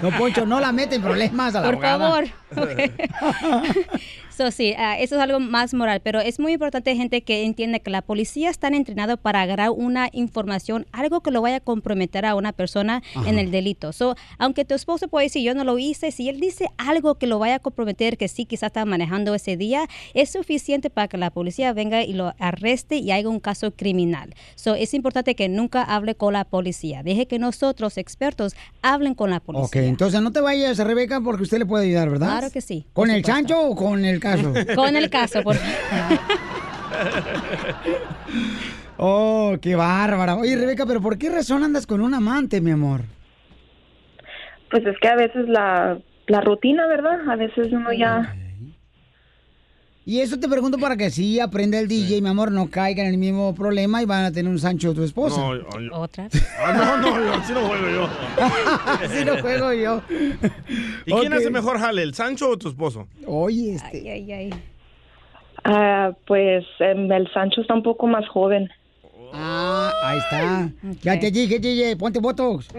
[laughs]
No, Poncho, no la mete en problemas a la
Por
abogada.
favor. [laughs] So, sí, ah, eso es algo más moral, pero es muy importante, gente, que entienda que la policía está entrenado para agarrar una información, algo que lo vaya a comprometer a una persona
Ajá.
en el delito. So, aunque tu esposo puede decir, yo no lo hice, si él dice algo que lo vaya a comprometer, que sí, quizás estaba manejando ese día, es suficiente para que la policía venga y lo arreste y haga un caso criminal. So, es importante que nunca hable con la policía. Deje que nosotros, expertos, hablen con la policía.
Ok, entonces no te vayas, Rebeca, porque usted le puede ayudar, ¿verdad?
Claro que sí,
¿Con el chancho o con el caso?
Con el caso, por
Oh, qué bárbara. Oye, Rebeca, pero ¿por qué razón andas con un amante, mi amor?
Pues es que a veces la, la rutina, ¿verdad? A veces uno ya...
Y eso te pregunto para que sí aprenda el DJ, mi amor, no caiga en el mismo problema y van a tener un Sancho tu esposa.
No, yo- yo-
Otra.
Ah, no, no, yo así no juego yo. [laughs]
Así no juego yo.
¿Y quién hace mejor jale, el Sancho o tu esposo?
Oye, este.
Ay, ay, ay.
Ah, pues em, el Sancho está un poco más joven.
Ah, ahí está. Ya te dije, DJ, ponte botox. [laughs]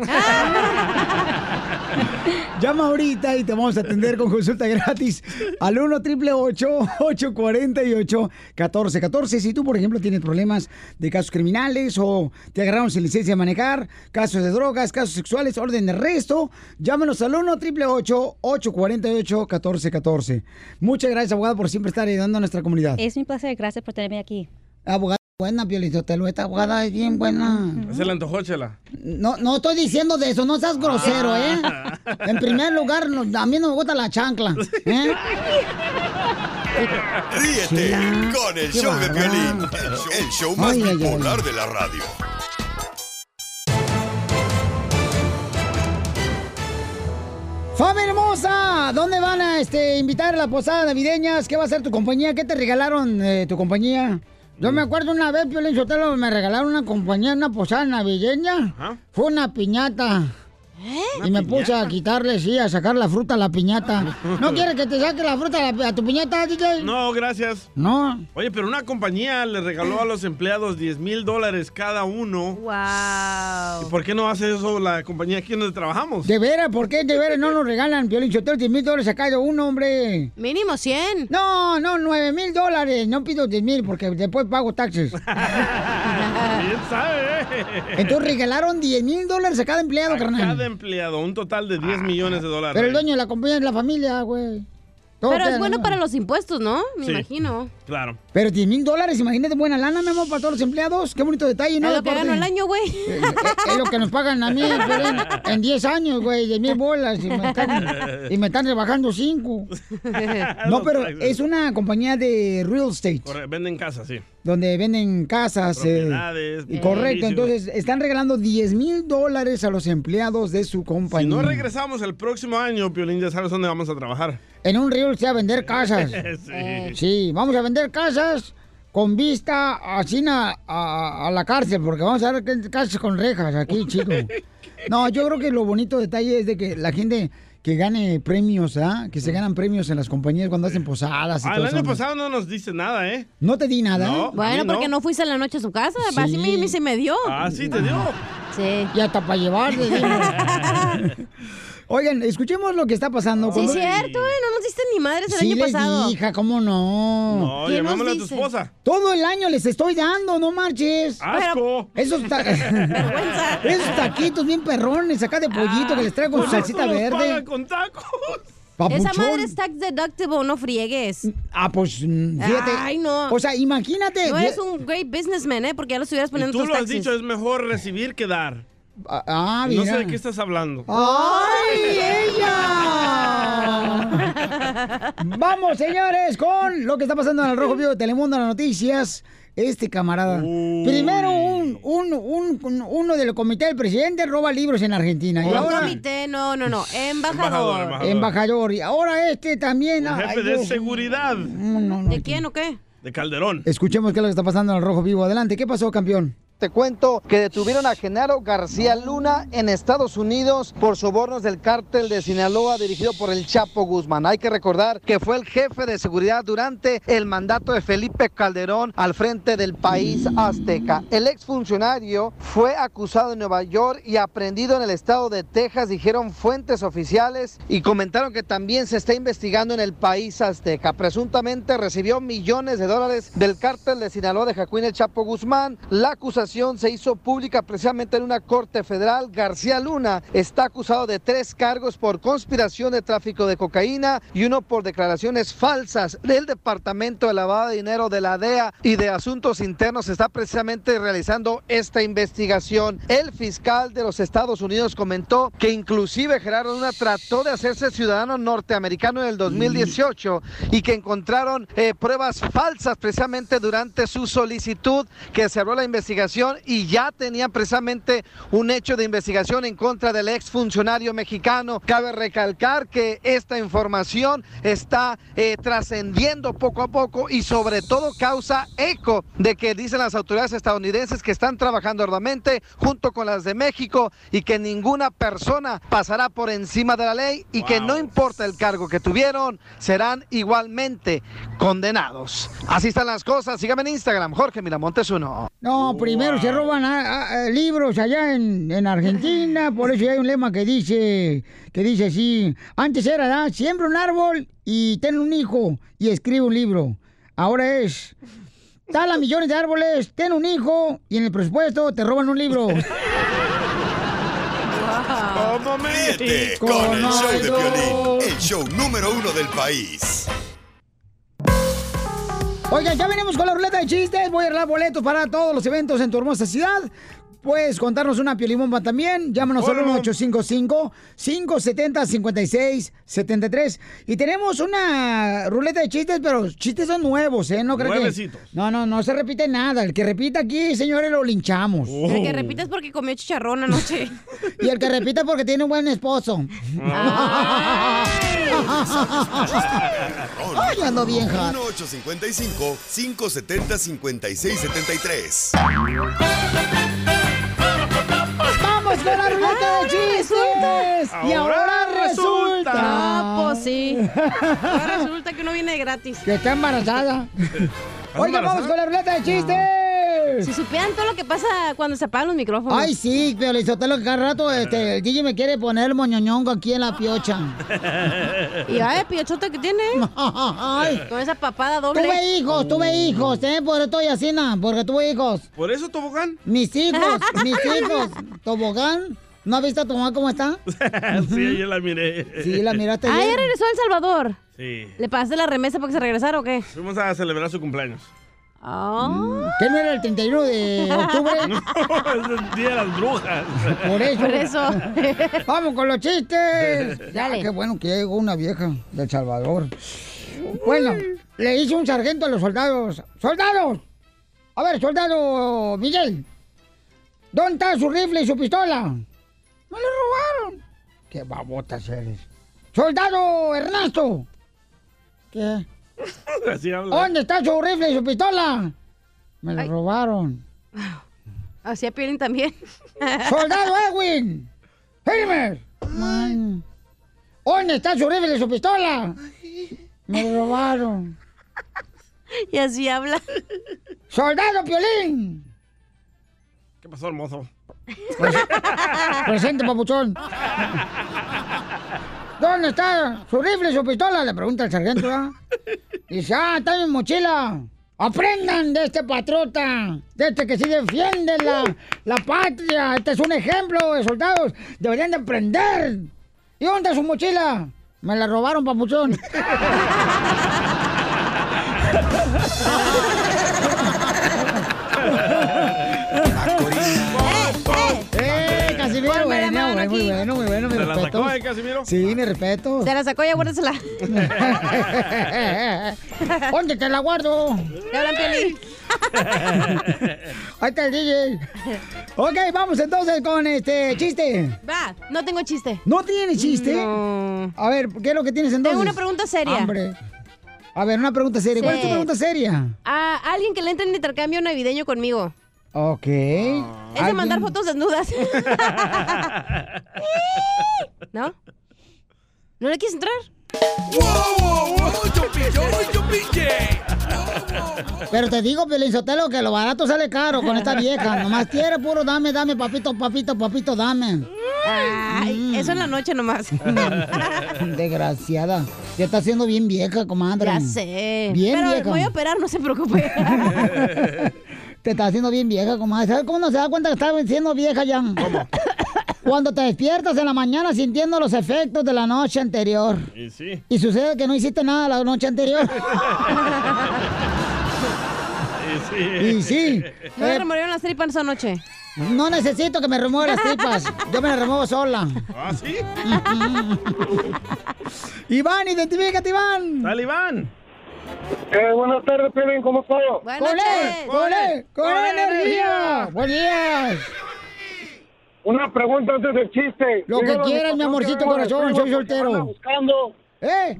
Llama ahorita y te vamos a atender con consulta gratis al 1 triple 848 1414 Si tú, por ejemplo, tienes problemas de casos criminales o te agarraron sin licencia de manejar, casos de drogas, casos sexuales, orden de arresto, llámenos al 1 triple 848 1414 Muchas gracias, abogado, por siempre estar ayudando a nuestra comunidad.
Es mi placer, gracias por tenerme aquí.
Abogada buena, Piolizotelo. Esta abogada es bien buena.
Se le antojó, Chela.
No, no estoy diciendo de eso, no seas grosero, ¿eh? En primer lugar, no- a mí no me gusta la chancla. ¿eh?
Ríete con el
Qué
show de. Piolín, el show, el show más
Ay, ay, ay.
bipolar de la radio.
¡Familia hermosa! ¿Dónde van a este, invitar a las posadas navideñas? ¿Qué va a ser tu compañía? ¿Qué te regalaron eh, tu compañía? Yo me acuerdo una vez, Piolín Sotelo, me regalaron una compañía, una posada navideña. Fue una piñata. Y me puse a quitarle, sí, a sacar la fruta a la piñata. ¿No quieres que te saque la fruta a, la- a tu piñata, DJ?
No, gracias.
No.
Oye, pero una compañía le regaló a los empleados 10 mil dólares cada uno.
¡Wow!
¿Y por qué no hace eso la compañía aquí donde trabajamos?
¿De veras? ¿Por qué de veras no nos regalan, Piolín Sotelo, 10 mil dólares a cada uno, hombre?
Mínimo 100.
No, no, 9 mil dólares. No pido 10 mil porque después pago taxes. [laughs]
Bien sabe, ¿eh?
Entonces regalaron 10 mil dólares a cada empleado,
A
carnal.
cada empleado, un total de 10 millones de dólares.
Pero el dueño de la compañía es la familia, güey. Todo
Pero es
en
bueno para los impuestos, ¿no? Me
Sí.
imagino.
Claro.
Pero 10 mil dólares, imagínate, buena lana, mi amor, para todos los empleados. Qué bonito detalle, ¿no?
Es lo que gano el año, güey.
Eh, eh, Es lo que nos pagan a mí, [laughs] pero en, en 10 años, güey, 10 mil bolas. Y me, están, y me están rebajando 5. [laughs] No, pero es una compañía de real estate,
Corre- Venden casa, sí.
Donde venden casas. eh,
Propiedades,
y correcto, entonces están regalando 10 mil dólares a los empleados de su
Si
compañía.
no regresamos el próximo año, Piolín, ya sabes dónde vamos a trabajar.
En un real estate a vender [laughs] casas.
sí.
Sí, vamos a vender casas con vista a, a- a la cárcel, porque vamos a ver que- casas con rejas aquí, [laughs] chico. No, yo creo que lo bonito detalle es de que la gente que gane premios, ¿ah? Que se ganan premios en las compañías cuando hacen posadas y
Ah,
todo
el
eso.
año pasado no nos dice nada, ¿eh?
No te di nada.
No.
Bueno,
A no.
porque no fuiste en la noche a su casa.
Sí.
Así me, se me dio.
Ah, sí, te dio.
Sí.
Y hasta para llevar. [laughs] [laughs] Oigan, escuchemos lo que está pasando.
Sí, es cierto, ¿eh? No nos diste ni madres el
Sí
año
les
pasado.
hija, ¿cómo no?
No,
¿Quién nos
llamémosle a tu esposa.
Todo el año les estoy dando, no marches.
¡Asco!
Esos, ta- [laughs] [laughs] Esos taquitos bien perrones acá de pollito que les traigo con su
eso
salsita
nos
verde.
pagan con tacos.
Esa madre es tax deductible, no friegues.
Ah, pues mm, fíjate.
Ay, no.
O sea, imagínate.
No eres un great businessman, ¿eh? Porque ya lo estuvieras
Y
poniendo
tú
tus
lo has dicho, es mejor recibir que dar.
Ah,
no
mira.
sé de qué estás hablando.
¡Ay, [laughs] ella! Vamos, señores, con lo que está pasando en el Rojo Vivo de Telemundo, las noticias. Este camarada. Primero, un, un, un- un- uno del comité del presidente roba libros en Argentina. Y
No
ahora,
comité, no, no, no.
Embajador,
Embajador.
Y ahora este también.
El
ay,
jefe de
Dios.
seguridad
No, no, no.
¿De quién o qué?
de Calderón.
Escuchemos qué es lo que está pasando en el Rojo Vivo. Adelante, ¿qué pasó, campeón?
Te cuento que detuvieron a Genaro García Luna en Estados Unidos por sobornos del cártel de Sinaloa dirigido por el Chapo Guzmán. Hay que recordar que fue el jefe de seguridad durante el mandato de Felipe Calderón al frente del país azteca. El exfuncionario fue acusado en Nueva York y aprendido en el estado de Texas, dijeron fuentes oficiales y comentaron que también se está investigando en el país azteca. Presuntamente recibió millones de dólares del cártel de Sinaloa de Jacuín el Chapo Guzmán. La acusación se hizo pública precisamente en una corte federal. García Luna está acusado de tres cargos por conspiración de tráfico de cocaína y uno por declaraciones falsas del Departamento de Lavado de Dinero de la DEA y de Asuntos Internos. Está precisamente realizando esta investigación. El fiscal de los Estados Unidos comentó que inclusive Gerardo Luna trató de hacerse ciudadano norteamericano en el 2018 y que encontraron eh, pruebas falsas precisamente durante su solicitud que se abrió la investigación y ya tenía precisamente un hecho de investigación en contra del exfuncionario mexicano. Cabe recalcar que esta información está eh, trascendiendo poco a poco y sobre todo causa eco de que dicen las autoridades estadounidenses que están trabajando arduamente junto con las de México y que ninguna persona pasará por encima de la ley y que no importa el cargo que tuvieron, serán igualmente condenados. Así están las cosas. Sígame en Instagram, Jorge Miramontes uno.
No, primero se roban a- a- a libros allá en, en Argentina, [laughs] por eso hay un lema que dice, que dice así, antes era, ¿verdad? siembra un árbol y ten un hijo y escribe un libro. Ahora es, tala millones de árboles, ten un hijo y en el presupuesto te roban un libro. [laughs]
¿Cómo me
Ríete con el show de el show número uno del país.
Oigan, ya venimos con la ruleta de chistes. Voy a arreglar boletos para todos los eventos en tu hermosa ciudad. Puedes contarnos una piolibomba también. Llámanos al 1-855-570-5673. Y tenemos una ruleta de chistes, pero chistes son nuevos, ¿eh? No creo que...
Nuevecitos.
No, no, no se repite nada. El que repita aquí, señores, lo linchamos.
El que repite es porque comió chicharrón anoche. [laughs]
Y el que repita porque tiene un buen esposo. Ay, ando bien, hot.
1-855-570-5673.
¡Vamos con la ruleta de chistes! y ahora resulta...
Ah, pues sí. [laughs] Ahora resulta que uno viene gratis.
Que está embarazada. [laughs] Oiga, vamos con la ruleta de chistes.
Si supieran todo lo que pasa cuando se apagan los micrófonos.
Ay, sí, pero le que cada rato este, el DJ me quiere poner el moñoñongo aquí en la piocha. [laughs]
Y ay, piochota que tiene. [laughs]
Ay.
Con esa papada doble.
Tuve hijos, tuve hijos, ¿eh? Por eso estoy así, na, porque tuve hijos.
¿Por eso, Tobogán?
Mis hijos, [laughs] mis hijos. ¿Tobogán? ¿No has visto a tu mamá cómo está?
sí, yo la miré.
Sí, la miraste
Ah, ya regresó a El Salvador.
Sí.
¿Le pagaste la remesa para que se regresara o qué?
Fuimos a celebrar su cumpleaños.
Ah.
¿Qué no era el 31 de octubre? [laughs]
No, es el día de las brujas.
Por eso.
Por eso. [laughs]
Vamos con los chistes. Ya, [laughs]
Dale.
qué bueno que llegó una vieja de El Salvador. Bueno, le dice un sargento a los soldados. ¡Soldados! A ver, soldado Miguel. ¿Dónde está su rifle y su pistola? Me lo robaron. Qué babotas eres. ¡Soldado Ernesto! ¿Qué?
Así habla.
¿Dónde está su rifle y su pistola? Me lo
Ay.
robaron.
Así a Piolín también.
¡Soldado [laughs] Edwin! ¡Helmer! Man. ¿Dónde está su rifle y su pistola? Me lo robaron.
Y así habla.
¡Soldado Piolín!
¿Qué pasó, hermoso? [laughs]
Presente, papuchón. ¿Dónde está su rifle y su pistola? Le pregunta el sargento, ¿verdad? [laughs] Dice, ah, está en mi mochila. Aprendan de este patriota, de este que sí defiende la, la patria. Este es un ejemplo de soldados. Deberían de aprender. ¿Y dónde está su mochila? Me la robaron, papuchón. [laughs]
La
muy bueno, muy bueno, mi
¿Se la
respeto.
sacó, eh, Casimiro?
Sí, mi respeto.
Se la sacó ya, guárdasela. [laughs]
¿Dónde te la guardo?
¿Te hablan, Piolín? [laughs]
Ahí está el DJ. Ok, vamos entonces con este chiste.
Va, no tengo chiste.
¿No tienes chiste?
No.
A ver, ¿qué es lo que tienes entonces?
Tengo una pregunta seria.
Hombre. A ver, una pregunta seria. ¿Cuál es tu
Sí.
pregunta seria?
A alguien que le entre en intercambio navideño conmigo.
Ok.
Es de mandar fotos desnudas. [laughs] ¿No? ¿No le quieres entrar?
Pero te digo, Pelín Sotelo, que lo barato sale caro con esta vieja. [laughs] Nomás quiere puro dame, dame, papito, papito, papito, dame.
Ay, eso en la noche nomás. [laughs]
Desgraciada. Ya está siendo bien vieja, comadre.
ya sé.
Bien
Pero
vieja.
voy a operar, no se preocupe. [laughs]
Te está haciendo bien vieja, comadre. ¿Sabes cómo no se da cuenta que está siendo vieja ya? ¿Cómo? Cuando te despiertas en la mañana sintiendo los efectos de la noche anterior.
Y sí.
Y sucede que no hiciste nada la noche anterior. [laughs]
Y sí.
Y sí.
No me
Eh,
remorieron las tripas esa noche.
no necesito que me remueva las tripas. Yo me las remuevo sola.
¿Ah, sí? [laughs]
Iván, identifícate, Iván.
Dale, Iván.
Eh, buenas tardes, Piolín, ¿cómo estás?
Buenas
¡Con él!
noches.
¡Con él! ¡Con
¡Con
energía! ¡Buenos días!
Una pregunta antes del chiste.
Lo que quieras, mi amorcito corazón, soy soltero.
buscando.
¿Eh?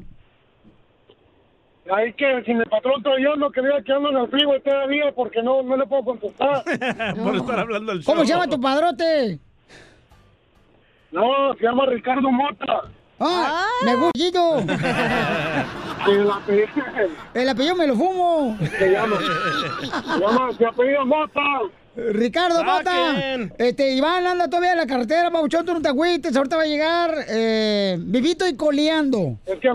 Ahí que si mi patrón todavía no quería que ando en el frío todavía porque no, no le puedo contestar. [laughs]
Por estar hablando al show.
¿Cómo se llama tu padrote?
No, se llama Ricardo Mota.
¡Ah! ¡Me gustito! [laughs]
El apellido,
El apellido me lo fumo.
se llama, se llama, se apellida Mota.
Ricardo Mota.
Saquen.
Este, Iván anda todavía en la carretera, Pauchón, tú no te agüites, ahorita va a llegar eh, vivito y coleando.
Es que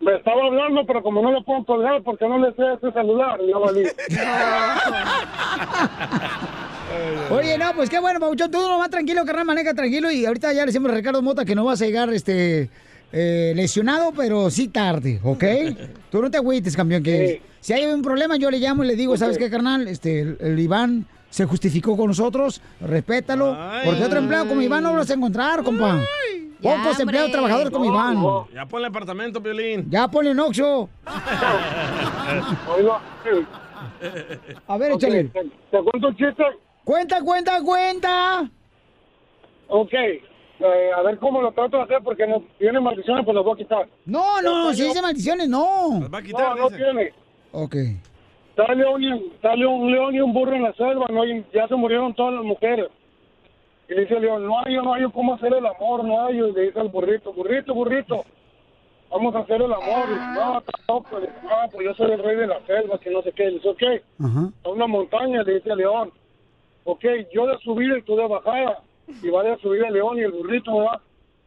me estaba hablando, pero como no le puedo colgar porque no le sé ese celular, ya valí. [laughs]
Oye, no, pues qué bueno, Pauchón, tú no vas tranquilo, carnal, maneja tranquilo y ahorita ya le decimos a Ricardo Mota que no vas a llegar, este, eh, lesionado, pero sí tarde, ¿ok? [laughs] Tú no te agüites, campeón, que
Sí.
si hay un problema yo le llamo y le digo, ¿sabes qué, carnal? Este, el, el Iván se justificó con nosotros, respétalo, porque otro empleado como Iván no lo vas a encontrar, compa. Pocos empleados trabajadores como Iván.
Ya ponle apartamento, Piolín.
Ya ponle un Oxxo. [laughs] A ver,
Ok,
échale.
¿Te, te cuento un chiste?
Cuenta, cuenta, cuenta.
Ok. Eh, a ver cómo lo trato de hacer porque no tiene maldiciones, pues lo voy a quitar.
No, no, si dice maldiciones, no.
no, no tiene.
Ok.
Está, león y- está león- un león y un burro en la selva, no hay- ya se murieron todas las mujeres. Y le dice el león, no hay, no hay cómo hacer el amor, no hay. Y le dice al burrito, burrito, burrito, vamos a hacer el amor. Y no, está loco. Le dice, no, pues yo soy el rey de la selva, que no sé qué. Le dice, ok, a una montaña, le dice el león. Ok, yo de subida y tú de bajada. Y va de subida el león y el burrito, ¿verdad?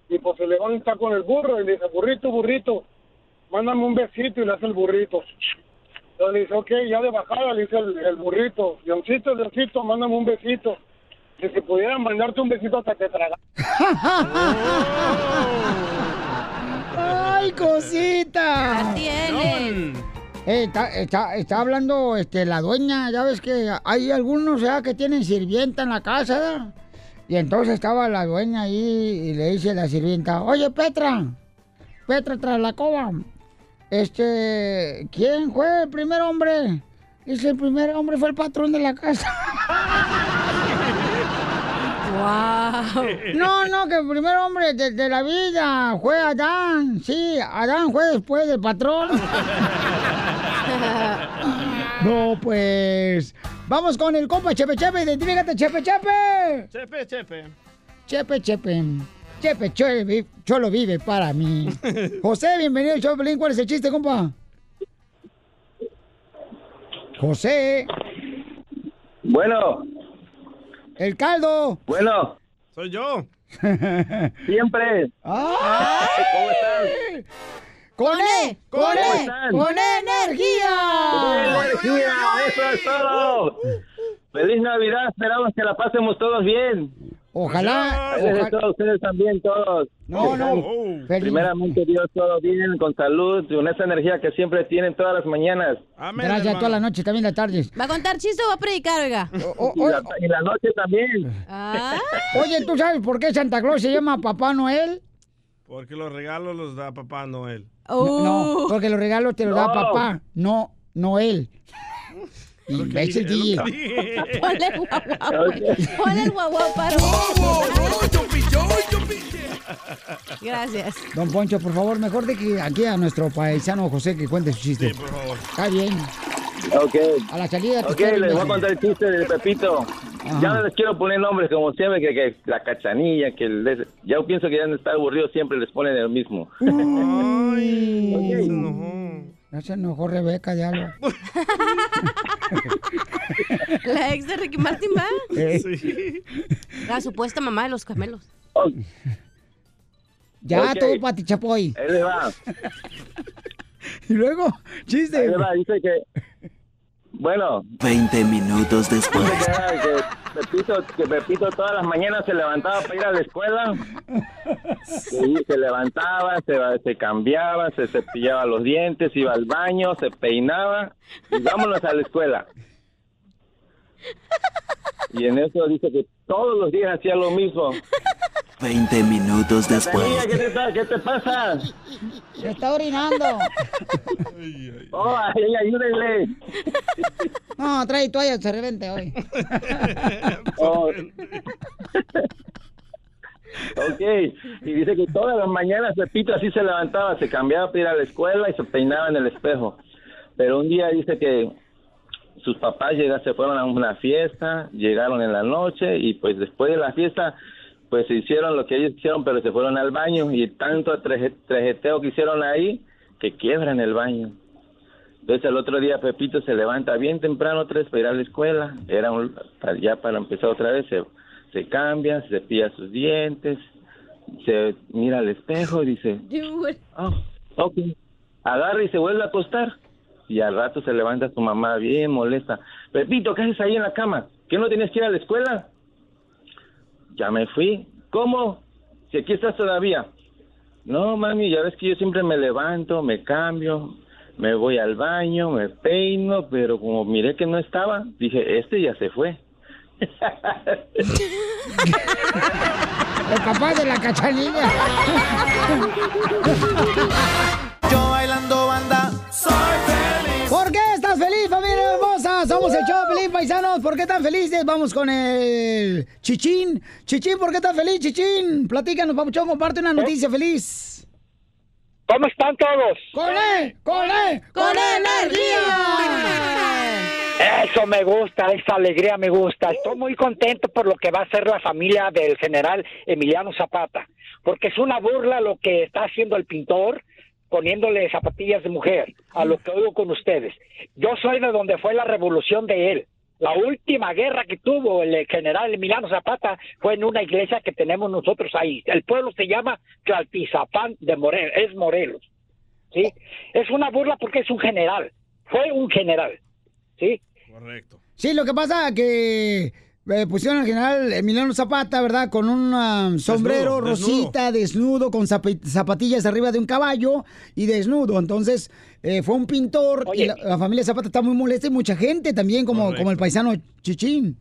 Y pues el león está con el burro y le dice, burrito, burrito, mándame un besito y le hace el burrito. Entonces le dice, ok, ya de bajada, le dice el, el burrito, leoncito, leoncito, mándame un besito. Que si pudieran mandarte un besito hasta te traga. [laughs]
¡Ay, cosita!
La tienen.
Eh, está, está, está hablando este, la dueña, ya ves que hay algunos ya que tienen sirvienta en la casa, ¿verdad? Y entonces estaba la dueña ahí y le dice la sirvienta, oye Petra, Petra tras la cova, este, ¿quién fue el primer hombre? Dice, el primer hombre fue el patrón de la casa. [laughs]
¡Wow!
No, no, que el primer hombre de, de la vida fue Adán. Sí, Adán fue después del patrón. [laughs] No, pues. Vamos con el compa Chepe Chepe. Identifícate, Chepe Chepe.
Chepe, chepe.
Chepe Chepe. Chepe Chepe. Cholo vive para mí. [laughs] José, bienvenido al show de Pelín. ¿Cuál es el chiste, compa? José.
Bueno,
El caldo.
bueno,
Soy yo. [laughs]
siempre.
¡Ay!
¿Cómo están?
¡Con E! ¡Con
¿Cómo
E!
están?
¡Con energía!
¡Energía! ¡Eso es todo! ¡Feliz Navidad! Esperamos que la pasemos todos bien.
Ojalá.
Felices
ojalá-
todos ustedes también, todos.
No, no.
Primeramente, Dios, todo bien, con salud, con esa energía que siempre tienen todas las mañanas.
Gracias toda la noche, también la tarde.
¿Va a contar chiste o va a predicar, oiga?
Y la, y la noche también.
Ah.
Oye, ¿tú sabes por qué Santa Claus se llama Papá Noel?
Porque los regalos los da Papá Noel.
Oh.
No, porque los regalos te los da papá, no Noel. [laughs] Imbécil, DJ. [laughs] [laughs]
Ponle el guaguao. Ponle el guaguao para. Gracias.
Don Poncho, por favor, mejor de que aquí a nuestro paisano José que cuente su chiste.
por favor.
Está bien.
Ok.
A la salida
Ok, les voy a contar el chiste de Pepito. Ya no les quiero poner nombres como siempre, que, que la cachanilla, que el de- ya pienso que ya no está aburrido, siempre les ponen el mismo.
Ya se enojó Rebeca de algo. [laughs]
La ex de Ricky Martin va.
Sí.
La supuesta mamá de los camelos.
Ya,
Ok.
todo para ti, Chapoy.
Ahí le va. [laughs]
Y luego, chiste.
Ahí le va, dice que... Bueno,
20 minutos después.
que, Pepito, que Pepito todas las mañanas se levantaba para ir a la escuela. Se levantaba, se, se cambiaba, se cepillaba los dientes, iba al baño, se peinaba y vámonos a la escuela. Y en eso dice que todos los días hacía lo mismo.
20 minutos después.
¿qué te, ¿Qué te pasa?
Se está orinando.
Oh, ay, ayúdenle.
No, trae toalla, se revente hoy.
Oh. ok, y dice que todas las mañanas Pepito así se levantaba, se cambiaba para ir a la escuela y se peinaba en el espejo. Pero un día dice que sus papás llegaron, se fueron a una fiesta, llegaron en la noche y pues después de la fiesta pues se hicieron lo que ellos hicieron, pero se fueron al baño y tanto treje- trejeteo que hicieron ahí que quiebran el baño. Entonces el otro día Pepito se levanta bien temprano vez para ir a la escuela, era un- ya para empezar otra vez, se, se cambia, se cepilla sus dientes, se mira al espejo y dice, oh, ok, agarra y se vuelve a acostar. Y al rato se levanta su mamá bien molesta, Pepito, ¿qué haces ahí en la cama? ¿Que no tienes que ir a la escuela? Ya me fui. ¿Cómo? Si aquí estás todavía. No, mami, ya ves que yo siempre me levanto, me cambio, me voy al baño, me peino, pero como miré que no estaba, dije, este ya se fue.
El papá de la cachanilla. [laughs] Paisanos. ¿Por qué tan felices? Vamos con el Chichín. Chichín, ¿por qué tan feliz, Chichín? Platícanos, papuchón, comparte una noticia feliz.
¿Cómo están todos?
¡Con él! ¡Con él! ¡Con energía!
Eso me gusta, esa alegría me gusta. Estoy muy contento por lo que va a hacer la familia del general Emiliano Zapata, porque es una burla lo que está haciendo el pintor poniéndole zapatillas de mujer a lo que oigo con ustedes. Yo soy de donde fue la revolución de él. La última guerra que tuvo el general Emiliano Zapata fue en una iglesia que tenemos nosotros ahí. El pueblo se llama Tlaltizapán de Morelos, es Morelos. ¿Sí? Es una burla porque es un general. Fue un general. ¿Sí?
Sí, lo que pasa que eh, pusieron al general Emiliano Zapata, ¿verdad? Con un ah, sombrero
Desnudo,
rosita, desnudo, con zap- zapatillas arriba de un caballo y desnudo. Entonces, eh, fue un pintor y la, la familia Zapata está muy molesta y mucha gente también, como, como el paisano Chichín.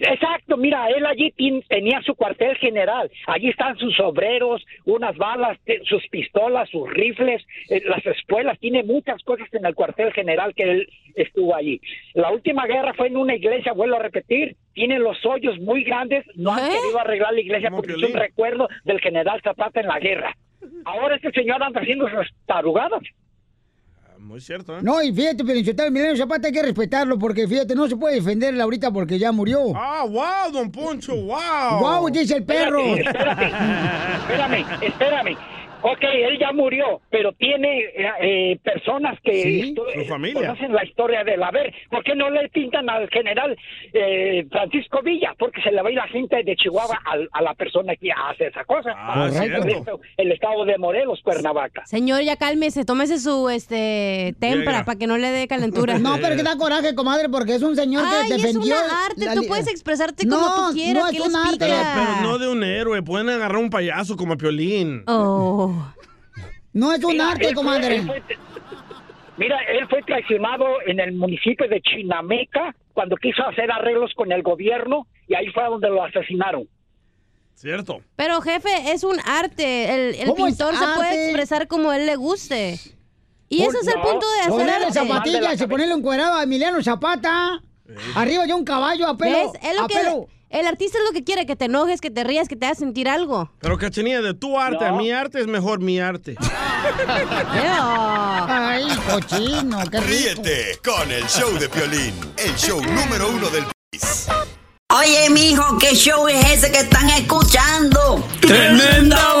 Exacto, mira, él allí tenía su cuartel general. Allí están sus obreros, unas balas, sus pistolas, sus rifles, eh, las espuelas. Tiene muchas cosas en el cuartel general que él estuvo allí. La última guerra fue en una iglesia, vuelvo a repetir. Tiene los hoyos muy grandes. No han querido arreglar la iglesia porque es un recuerdo del general Zapata en la guerra. Ahora este señor anda haciendo sus tarugadas.
Muy cierto, ¿eh?
No, y fíjate, pero Emiliano Zapata hay que respetarlo porque fíjate, no se puede defenderla ahorita porque ya murió.
Ah, wow, don Poncho, wow.
Guau, dice el perro.
Espérate, [laughs] espérame, espérame. Ok, él ya murió, pero tiene eh, eh, personas que
Sí,
esto-
su
eh,
familia.
conocen la historia de él. A ver, ¿por qué no le pintan al general eh, Francisco Villa? Porque se le va a ir la gente de Chihuahua al- a, la persona que hace esa cosa.
Ah, Correcto.
El, estado- el estado de Morelos, Cuernavaca.
Señor, ya cálmese, tómese su este tempra para que no le dé calentura.
No, pero que da coraje, comadre, porque es un señor
Ay,
que
es
defendió.
una arte,
la
tú puedes expresarte
No,
como tú quieras,
no
¿qué
es un arte.
Pero no de un héroe, pueden agarrar un payaso como a Piolín.
Oh.
No es un
Mira,
arte,
él fue-
comadre.
él fue- mira, él fue traicionado en el municipio de Chinameca cuando quiso hacer arreglos con el gobierno y ahí fue donde lo asesinaron.
Cierto.
Pero jefe, es un arte. El, el
¿Cómo es
pintor se puede expresar como él le guste. Y ese es el punto de hacer
Ponerle
arte.
zapatillas y ponerle encuerado a Emiliano Zapata. Arriba de un caballo a pelo.
¿Ves? Es lo
a
que
pelo.
El artista es lo que quiere, que te enojes, que te rías, que te hagas sentir algo.
Pero cachanilla, de tu arte a mi arte es mejor mi arte. [laughs]
Ay, cochino, qué rico.
Ríete con el show de Piolín, el show [laughs] número uno del país.
Oye, mijo, ¿qué show es ese que están escuchando?
¡Tremenda